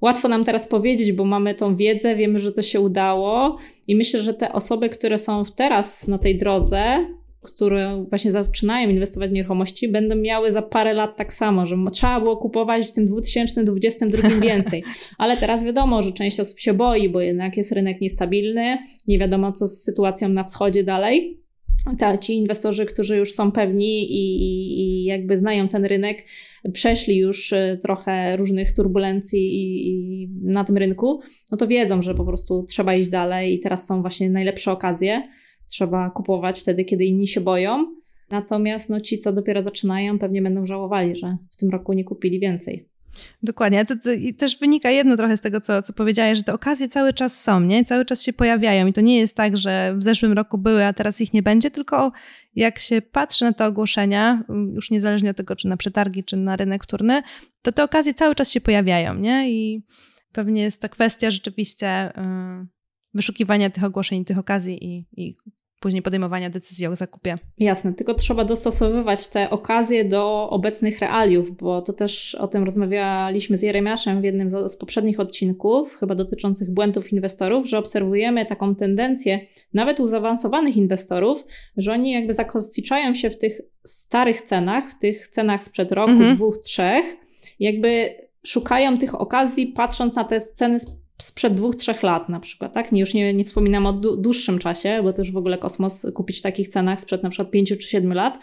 Łatwo nam teraz powiedzieć, bo mamy tą wiedzę, wiemy, że to się udało, i myślę, że te osoby, które są teraz na tej drodze, które właśnie zaczynają inwestować w nieruchomości, będą miały za parę lat tak samo, że trzeba było kupować w tym 2022 więcej. Ale teraz wiadomo, że część osób się boi, bo jednak jest rynek niestabilny, nie wiadomo co z sytuacją na wschodzie dalej. Ta, ci inwestorzy, którzy już są pewni i, i, jakby znają ten rynek, przeszli już e, trochę różnych turbulencji i, i, na tym rynku, no to wiedzą, że po prostu trzeba iść dalej i teraz są właśnie najlepsze okazje trzeba kupować wtedy, kiedy inni się boją. Natomiast no, ci, co dopiero zaczynają, pewnie będą żałowali, że w tym roku nie kupili więcej. Dokładnie. To, to też wynika jedno trochę z tego, co, co powiedziałeś, że te okazje cały czas są, nie? Cały czas się pojawiają i to nie jest tak, że w zeszłym roku były, a teraz ich nie będzie, tylko jak się patrzy na te ogłoszenia, już niezależnie od tego, czy na przetargi, czy na rynek wtórny, to te okazje cały czas się pojawiają, nie? I pewnie jest to kwestia rzeczywiście yy, wyszukiwania tych ogłoszeń, tych okazji i, i później podejmowania decyzji o zakupie. Jasne, tylko trzeba dostosowywać te okazje do obecnych realiów, bo to też o tym rozmawialiśmy z Jeremiaszem w jednym z, z poprzednich odcinków, chyba dotyczących błędów inwestorów, że obserwujemy taką tendencję nawet u zaawansowanych inwestorów, że oni jakby zakotwiczają się w tych starych cenach, w tych cenach sprzed roku, mhm. dwóch, trzech, jakby szukają tych okazji, patrząc na te ceny sprzed dwóch, trzech lat na przykład, tak? Już nie, nie wspominam o dłuższym czasie, bo to już w ogóle kosmos kupić w takich cenach sprzed na przykład pięciu czy siedmiu lat,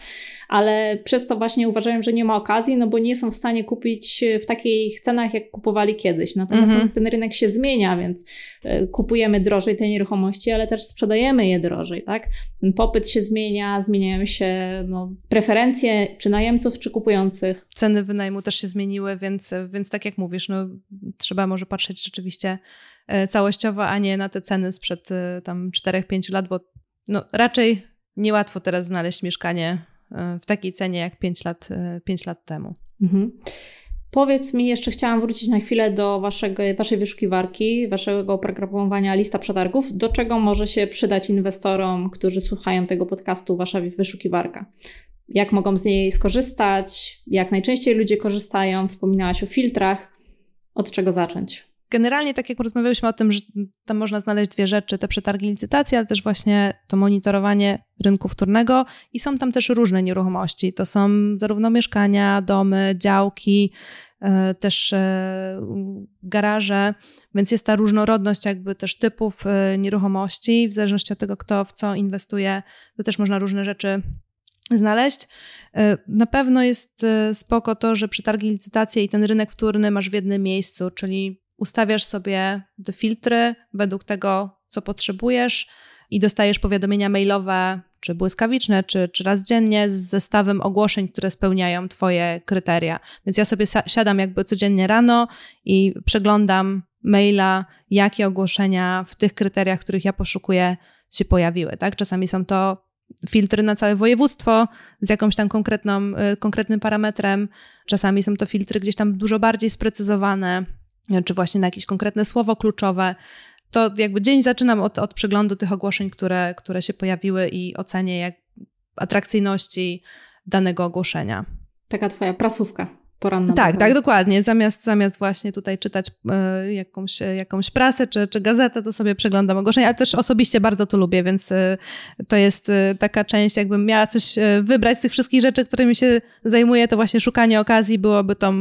ale przez to właśnie uważają, że nie ma okazji, no bo nie są w stanie kupić w takich cenach, jak kupowali kiedyś. Natomiast mm -hmm. ten rynek się zmienia, więc e, kupujemy drożej te nieruchomości, ale też sprzedajemy je drożej, tak? Ten popyt się zmienia, zmieniają się no, preferencje czy najemców, czy kupujących. Ceny wynajmu też się zmieniły, więc, więc tak jak mówisz, no, trzeba może patrzeć rzeczywiście e, całościowo, a nie na te ceny sprzed e, tam 4-5 lat, bo no, raczej niełatwo teraz znaleźć mieszkanie e, w takiej cenie jak 5 lat, 5 lat temu. Mhm. Powiedz mi, jeszcze chciałam wrócić na chwilę do waszego, waszej wyszukiwarki, waszego oprogramowania lista przetargów. Do czego może się przydać inwestorom, którzy słuchają tego podcastu, wasza wyszukiwarka? Jak mogą z niej skorzystać? Jak najczęściej ludzie korzystają? Wspominałaś o filtrach. Od czego zacząć? Generalnie, tak jak rozmawialiśmy o tym, że tam można znaleźć dwie rzeczy, te przetargi licytacji, ale też właśnie to monitorowanie rynku wtórnego i są tam też różne nieruchomości. To są zarówno mieszkania, domy, działki, e, też e, garaże, więc jest ta różnorodność jakby też typów e, nieruchomości, w zależności od tego, kto w co inwestuje, to też można różne rzeczy znaleźć. Na pewno jest spoko to, że przetargi licytacje i ten rynek wtórny masz w jednym miejscu, czyli ustawiasz sobie te filtry według tego, co potrzebujesz i dostajesz powiadomienia mailowe, czy błyskawiczne, czy, czy raz dziennie z zestawem ogłoszeń, które spełniają Twoje kryteria. Więc ja sobie siadam jakby codziennie rano i przeglądam maila, jakie ogłoszenia w tych kryteriach, których ja poszukuję, się pojawiły. Tak? Czasami są to filtry na całe województwo z jakąś tam konkretną, y, konkretnym parametrem. Czasami są to filtry gdzieś tam dużo bardziej sprecyzowane, czy właśnie na jakieś konkretne słowo kluczowe, to jakby dzień zaczynam od, od przeglądu tych ogłoszeń, które, które się pojawiły i ocenię jak atrakcyjności danego ogłoszenia. Taka twoja prasówka poranna. Tak, tak, dokładnie. Zamiast, zamiast właśnie tutaj czytać y, jakąś, jakąś prasę czy, czy gazetę, to sobie przeglądam ogłoszenia, ale też osobiście bardzo to lubię, więc y, to jest y, taka część, jakbym miała coś wybrać z tych wszystkich rzeczy, którymi się zajmuję, to właśnie szukanie okazji byłoby tą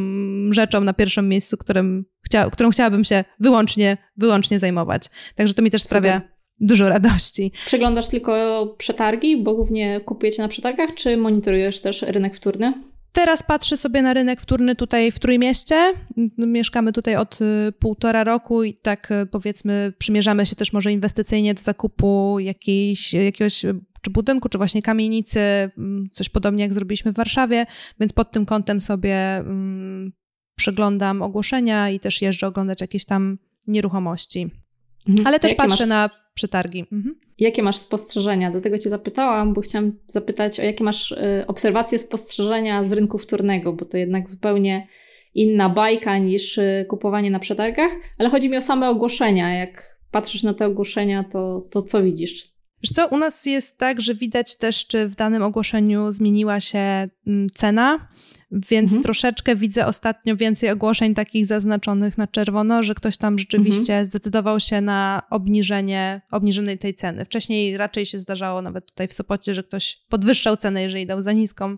rzeczą na pierwszym miejscu, którym chcia, którą chciałabym się wyłącznie, wyłącznie zajmować. Także to mi też sprawia Super. dużo radości. Przeglądasz tylko przetargi, bo głównie kupujecie na przetargach, czy monitorujesz też rynek wtórny? Teraz patrzę sobie na rynek wtórny tutaj w Trójmieście. Mieszkamy tutaj od y, półtora roku i tak y, powiedzmy przymierzamy się też może inwestycyjnie do zakupu jakiejś, jakiegoś y, czy budynku, czy właśnie kamienicy, mm, coś podobnie jak zrobiliśmy w Warszawie, więc pod tym kątem sobie um, przeglądam ogłoszenia i też jeżdżę oglądać jakieś tam nieruchomości. Mhm. Ale też patrzę masz... na przetargi. Mhm. Jakie masz spostrzeżenia? Dlatego Cię zapytałam, bo chciałam zapytać o jakie masz y, obserwacje, spostrzeżenia z rynku wtórnego, bo to jednak zupełnie inna bajka niż y, kupowanie na przetargach, ale chodzi mi o same ogłoszenia. Jak patrzysz na te ogłoszenia, to, to co widzisz? Wiesz co, u nas jest tak, że widać też, czy w danym ogłoszeniu zmieniła się mm, cena, więc mhm. troszeczkę widzę ostatnio więcej ogłoszeń takich zaznaczonych na czerwono, że ktoś tam rzeczywiście mhm. zdecydował się na obniżenie, obniżenie tej ceny. Wcześniej raczej się zdarzało nawet tutaj w Sopocie, że ktoś podwyższał cenę, jeżeli dał za niską e,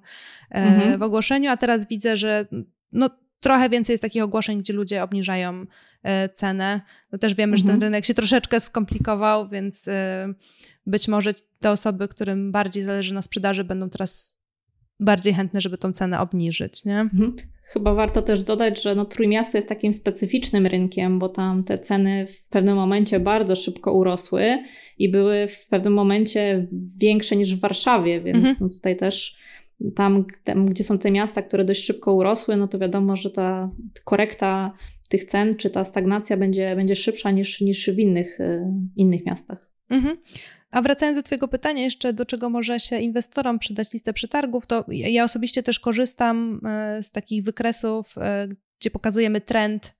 mhm. w ogłoszeniu, a teraz widzę, że no, trochę więcej jest takich ogłoszeń, gdzie ludzie obniżają e, cenę. No też wiemy, że ten mhm. rynek się troszeczkę skomplikował, więc e, być może te osoby, którym bardziej zależy na sprzedaży, będą teraz bardziej chętne, żeby tą cenę obniżyć, nie? Mhm. Chyba warto też dodać, że no, Trójmiasto jest takim specyficznym rynkiem, bo tam te ceny w pewnym momencie bardzo szybko urosły i były w pewnym momencie większe niż w Warszawie, więc mhm. no, tutaj też tam, tam, gdzie są te miasta, które dość szybko urosły, no to wiadomo, że ta korekta tych cen, czy ta stagnacja będzie, będzie szybsza niż, niż w innych, y, innych miastach. Mhm. A wracając do Twojego pytania, jeszcze do czego może się inwestorom przydać listę przetargów, to ja osobiście też korzystam e, z takich wykresów, e, gdzie pokazujemy trend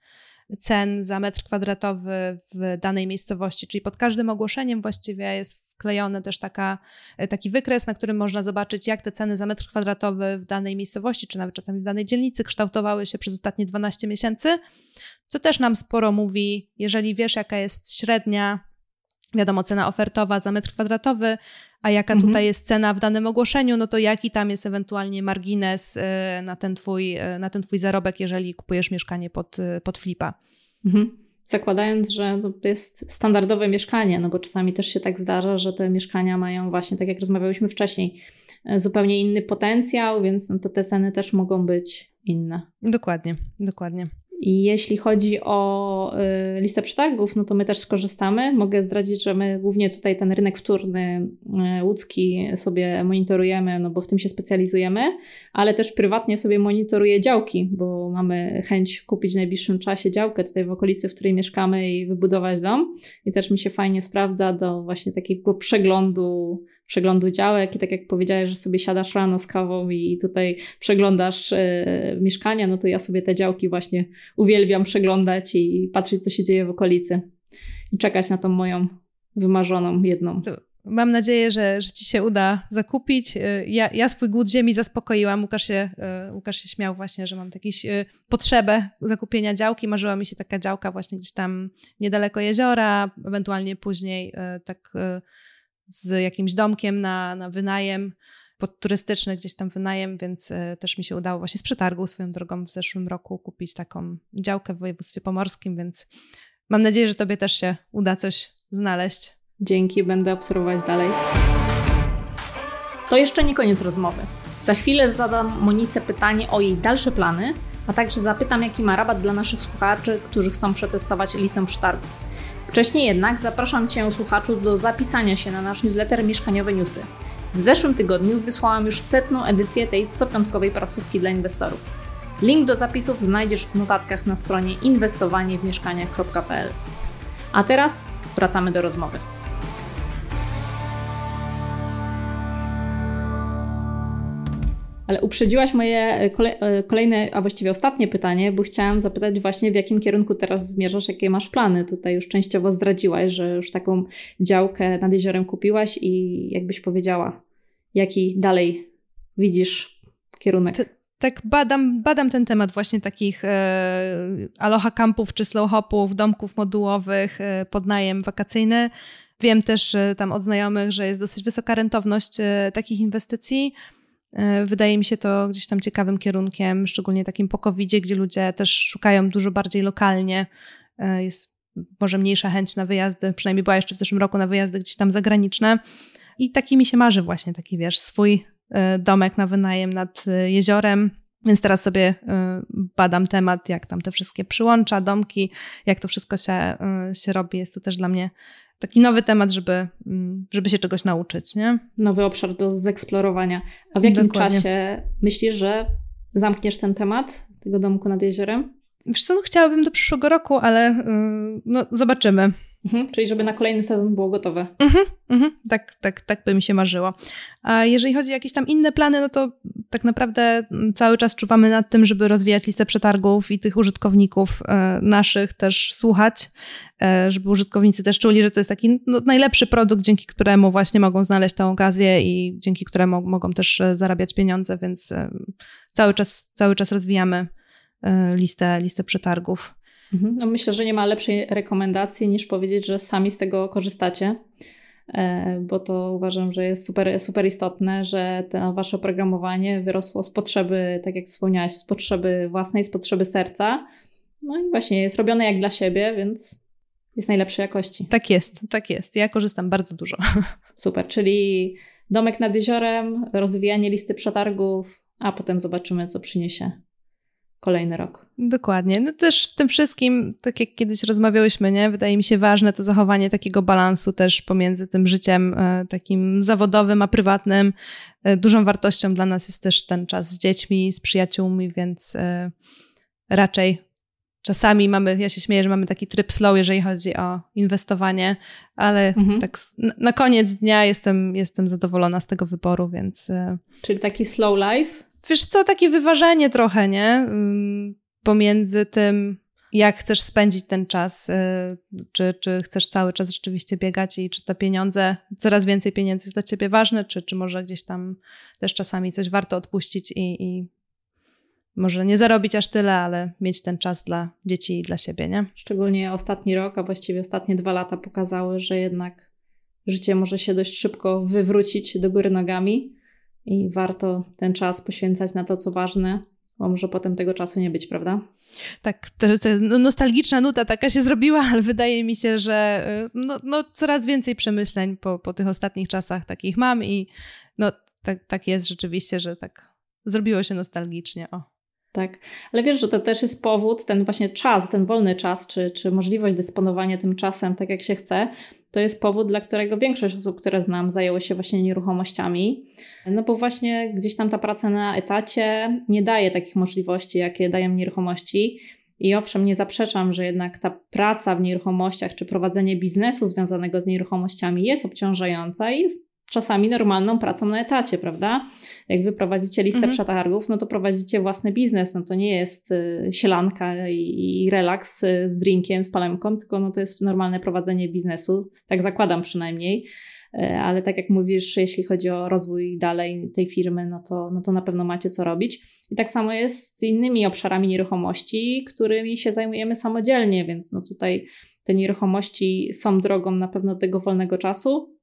cen za metr kwadratowy w danej miejscowości, czyli pod każdym ogłoszeniem właściwie jest wklejony też taka, e, taki wykres, na którym można zobaczyć, jak te ceny za metr kwadratowy w danej miejscowości, czy nawet czasami w danej dzielnicy kształtowały się przez ostatnie 12 miesięcy, co też nam sporo mówi, jeżeli wiesz, jaka jest średnia wiadomo, cena ofertowa za metr kwadratowy, a jaka mhm. tutaj jest cena w danym ogłoszeniu, no to jaki tam jest ewentualnie margines e, na ten twój, e, na ten twój zarobek, jeżeli kupujesz mieszkanie pod, e, pod flipa. Mhm. Zakładając, że to jest standardowe mieszkanie, no bo czasami też się tak zdarza, że te mieszkania mają właśnie, tak jak rozmawiałyśmy wcześniej, zupełnie inny potencjał, więc no to te ceny też mogą być inne. Dokładnie, dokładnie. I jeśli chodzi o y, listę przetargów, no to my też skorzystamy. Mogę zdradzić, że my głównie tutaj ten rynek wtórny y, łódzki sobie monitorujemy, no bo w tym się specjalizujemy, ale też prywatnie sobie monitoruję działki, bo mamy chęć kupić w najbliższym czasie działkę tutaj w okolicy, w której mieszkamy i wybudować dom. I też mi się fajnie sprawdza do właśnie takiego przeglądu przeglądu działek i tak jak powiedziałeś, że sobie siadasz rano z kawą i tutaj przeglądasz e, mieszkania, no to ja sobie te działki właśnie uwielbiam przeglądać i patrzeć, co się dzieje w okolicy i czekać na tą moją wymarzoną jedną. Mam nadzieję, że, że Ci się uda zakupić. E, ja, ja swój głód ziemi zaspokoiłam. Łukasz się, e, Łukasz się śmiał właśnie, że mam jakąś potrzebę zakupienia działki. Marzyła mi się taka działka właśnie gdzieś tam niedaleko jeziora, ewentualnie później tak z jakimś domkiem na, na wynajem, pod turystyczny gdzieś tam wynajem, więc e, też mi się udało właśnie z przetargu swoją drogą w zeszłym roku kupić taką działkę w województwie pomorskim, więc mam nadzieję, że Tobie też się uda coś znaleźć. Dzięki, będę obserwować dalej. To jeszcze nie koniec rozmowy. Za chwilę zadam Monice pytanie o jej dalsze plany, a także zapytam, jaki ma rabat dla naszych słuchaczy, którzy chcą przetestować listę przetargów. Wcześniej jednak zapraszam Cię, słuchaczu, do zapisania się na nasz newsletter Mieszkaniowe Newsy. W zeszłym tygodniu wysłałam już setną edycję tej copiątkowej prasówki dla inwestorów. Link do zapisów znajdziesz w notatkach na stronie inwestowaniewmieszkania.pl. A teraz wracamy do rozmowy. Ale uprzedziłaś moje e, e, kolejne, a właściwie ostatnie pytanie, bo chciałam zapytać właśnie, w jakim kierunku teraz zmierzasz, jakie masz plany. Tutaj już częściowo zdradziłaś, że już taką działkę nad jeziorem kupiłaś i jakbyś powiedziała, jaki dalej widzisz kierunek? tak badam, badam ten temat właśnie takich e, aloha campów czy slow hopów, domków modułowych, e, podnajem wakacyjny. Wiem też e, tam od znajomych, że jest dosyć wysoka rentowność e, takich inwestycji. E, wydaje mi się to gdzieś tam ciekawym kierunkiem, szczególnie takim po covid gdzie ludzie też szukają dużo bardziej lokalnie. E, jest może mniejsza chęć na wyjazdy, przynajmniej była jeszcze w zeszłym roku na wyjazdy gdzieś tam zagraniczne. I taki mi się marzy właśnie taki, wiesz, swój e, domek na wynajem nad jeziorem, Więc teraz sobie badam temat, jak tam te wszystkie przyłącza, domki, jak to wszystko się, się robi. Jest to też dla mnie taki nowy temat, żeby, mm, żeby się czegoś nauczyć. Nie? Nowy obszar do zeksplorowania. A w jakim Dokładnie. czasie myślisz, że zamkniesz ten temat tego domku nad jeziorem? Wiesz co, no chciałabym do przyszłego roku, ale y, no, zobaczymy. Mhm, czyli żeby na kolejny sezon było gotowe. Mhm, mhm, tak, tak, tak by mi się marzyło. A jeżeli chodzi o jakieś tam inne plany, no to tak naprawdę cały czas czuwamy nad tym, żeby rozwijać listę przetargów i tych użytkowników e, naszych też słuchać, e, żeby użytkownicy też czuli, że to jest taki no, najlepszy produkt, dzięki któremu właśnie mogą znaleźć tę okazję i dzięki któremu mogą też e, zarabiać pieniądze, więc cały czas, cały czas rozwijamy listę, listę przetargów. Mhm. No myślę, że nie ma lepszej rekomendacji niż powiedzieć, że sami z tego korzystacie, e, bo to uważam, że jest super, super istotne, że to wasze oprogramowanie wyrosło z potrzeby, tak jak wspomniałaś, z potrzeby własnej, z potrzeby serca. No i właśnie jest robione jak dla siebie, więc jest najlepszej jakości. Tak jest, tak jest. Ja korzystam bardzo dużo. Super, czyli domek nad jeziorem, rozwijanie listy przetargów, a potem zobaczymy, co przyniesie kolejny rok. Dokładnie. No też w tym wszystkim, tak jak kiedyś rozmawiałyśmy, nie? wydaje mi się ważne to zachowanie takiego balansu też pomiędzy tym życiem e, takim zawodowym, a prywatnym. E, dużą wartością dla nas jest też ten czas z dziećmi, z przyjaciółmi, więc e, raczej czasami mamy, ja się śmieję, że mamy taki tryb slow, jeżeli chodzi o inwestowanie, ale mhm. tak na koniec dnia jestem, jestem zadowolona z tego wyboru, więc... Czyli taki slow life? Wiesz co, takie wyważenie trochę, nie? Pomiędzy tym, jak chcesz spędzić ten czas, y, czy, czy chcesz cały czas rzeczywiście biegać i czy te pieniądze, coraz więcej pieniędzy jest dla ciebie ważne, czy, czy może gdzieś tam też czasami coś warto odpuścić i, i może nie zarobić aż tyle, ale mieć ten czas dla dzieci i dla siebie, nie? Szczególnie ostatni rok, a właściwie ostatnie dwa lata pokazały, że jednak życie może się dość szybko wywrócić do góry nogami i warto ten czas poświęcać na to, co ważne, bo może potem tego czasu nie być, prawda? Tak, to, to no, nostalgiczna nuta taka się zrobiła, ale wydaje mi się, że y, no, no, coraz więcej przemyśleń po, po tych ostatnich czasach takich mam i no, tak, tak jest rzeczywiście, że tak zrobiło się nostalgicznie. O. Tak, ale wiesz, że to też jest powód, ten właśnie czas, ten wolny czas, czy, czy możliwość dysponowania tym czasem tak jak się chce, to jest powód, dla którego większość osób, które znam, zajęło się właśnie nieruchomościami. No bo właśnie gdzieś tam ta praca na etacie nie daje takich możliwości, jakie dają nieruchomości. I owszem, nie zaprzeczam, że jednak ta praca w nieruchomościach czy prowadzenie biznesu związanego z nieruchomościami jest obciążająca i jest czasami normalną pracą na etacie, prawda? Jak wy prowadzicie listę mhm. przetargów, no to prowadzicie własny biznes, no to nie jest y, sielanka i, i relaks y, z drinkiem, z palemką, tylko no to jest normalne prowadzenie biznesu, tak zakładam przynajmniej. E, ale tak jak mówisz, jeśli chodzi o rozwój dalej tej firmy, no to, no to na pewno macie co robić. I tak samo jest z innymi obszarami nieruchomości, którymi się zajmujemy samodzielnie, więc no tutaj te nieruchomości są drogą na pewno tego wolnego czasu,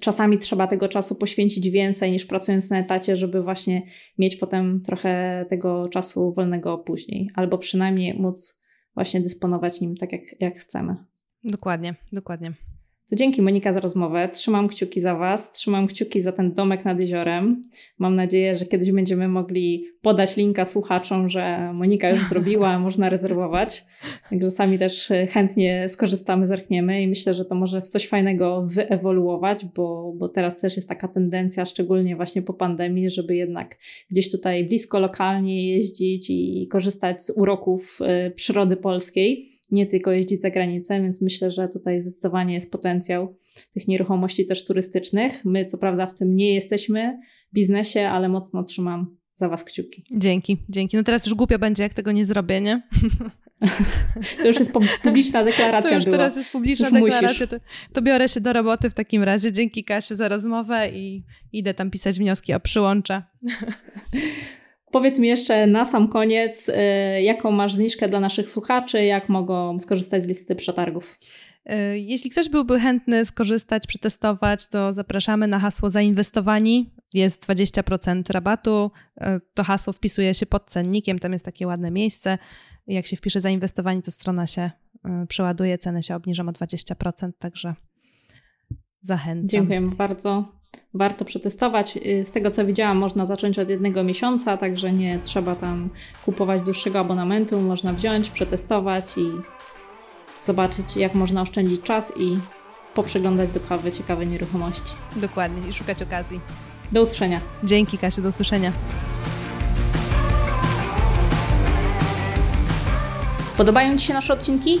czasami trzeba tego czasu poświęcić więcej niż pracując na etacie, żeby właśnie mieć potem trochę tego czasu wolnego później, albo przynajmniej móc właśnie dysponować nim tak, jak, jak chcemy. Dokładnie, dokładnie. To dzięki Monika za rozmowę. Trzymam kciuki za Was, trzymam kciuki za ten domek nad jeziorem. Mam nadzieję, że kiedyś będziemy mogli podać linka słuchaczom, że Monika już zrobiła, można rezerwować. Także sami też chętnie skorzystamy, zerkniemy i myślę, że to może w coś fajnego wyewoluować, bo, bo teraz też jest taka tendencja, szczególnie właśnie po pandemii, żeby jednak gdzieś tutaj blisko lokalnie jeździć i korzystać z uroków y, przyrody polskiej nie tylko jeździć za granicę, więc myślę, że tutaj zdecydowanie jest potencjał tych nieruchomości też turystycznych. My, co prawda, w tym nie jesteśmy w biznesie, ale mocno trzymam za Was kciuki. Dzięki, dzięki. No teraz już głupio będzie, jak tego nie zrobię, nie? To już jest publiczna deklaracja. To już była. teraz jest publiczna deklaracja. To, to, biorę się do roboty w takim razie. Dzięki Kasiu za rozmowę i idę tam pisać wnioski o przyłącze. Powiedz mi jeszcze na sam koniec, y, jaką masz zniżkę dla naszych słuchaczy, jak mogą skorzystać z listy przetargów? Y, jeśli ktoś byłby chętny skorzystać, przetestować, to zapraszamy na hasło zainwestowani. Jest 20% rabatu. Y, to hasło wpisuje się pod cennikiem, tam jest takie ładne miejsce. Jak się wpisze zainwestowani, to strona się przeładuje, ceny się obniżą o 20%, także zachęcam. Dziękujemy bardzo. Warto przetestować. Y, z tego co widziałam, można zacząć od jednego miesiąca, także nie trzeba tam kupować dłuższego abonamentu. Można wziąć, przetestować i zobaczyć, jak można oszczędzić czas i poprzeglądać do kawy ciekawe nieruchomości. Dokładnie i szukać okazji. Do usłyszenia. Dzięki Kasiu, do usłyszenia. Podobają Ci się nasze odcinki?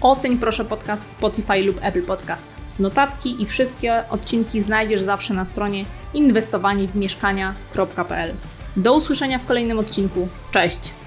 Oceń proszę podcast Spotify lub Apple Podcast. Notatki i wszystkie odcinki znajdziesz zawsze na stronie inwestowaniewmieszkania.pl. Do usłyszenia w kolejnym odcinku. Cześć!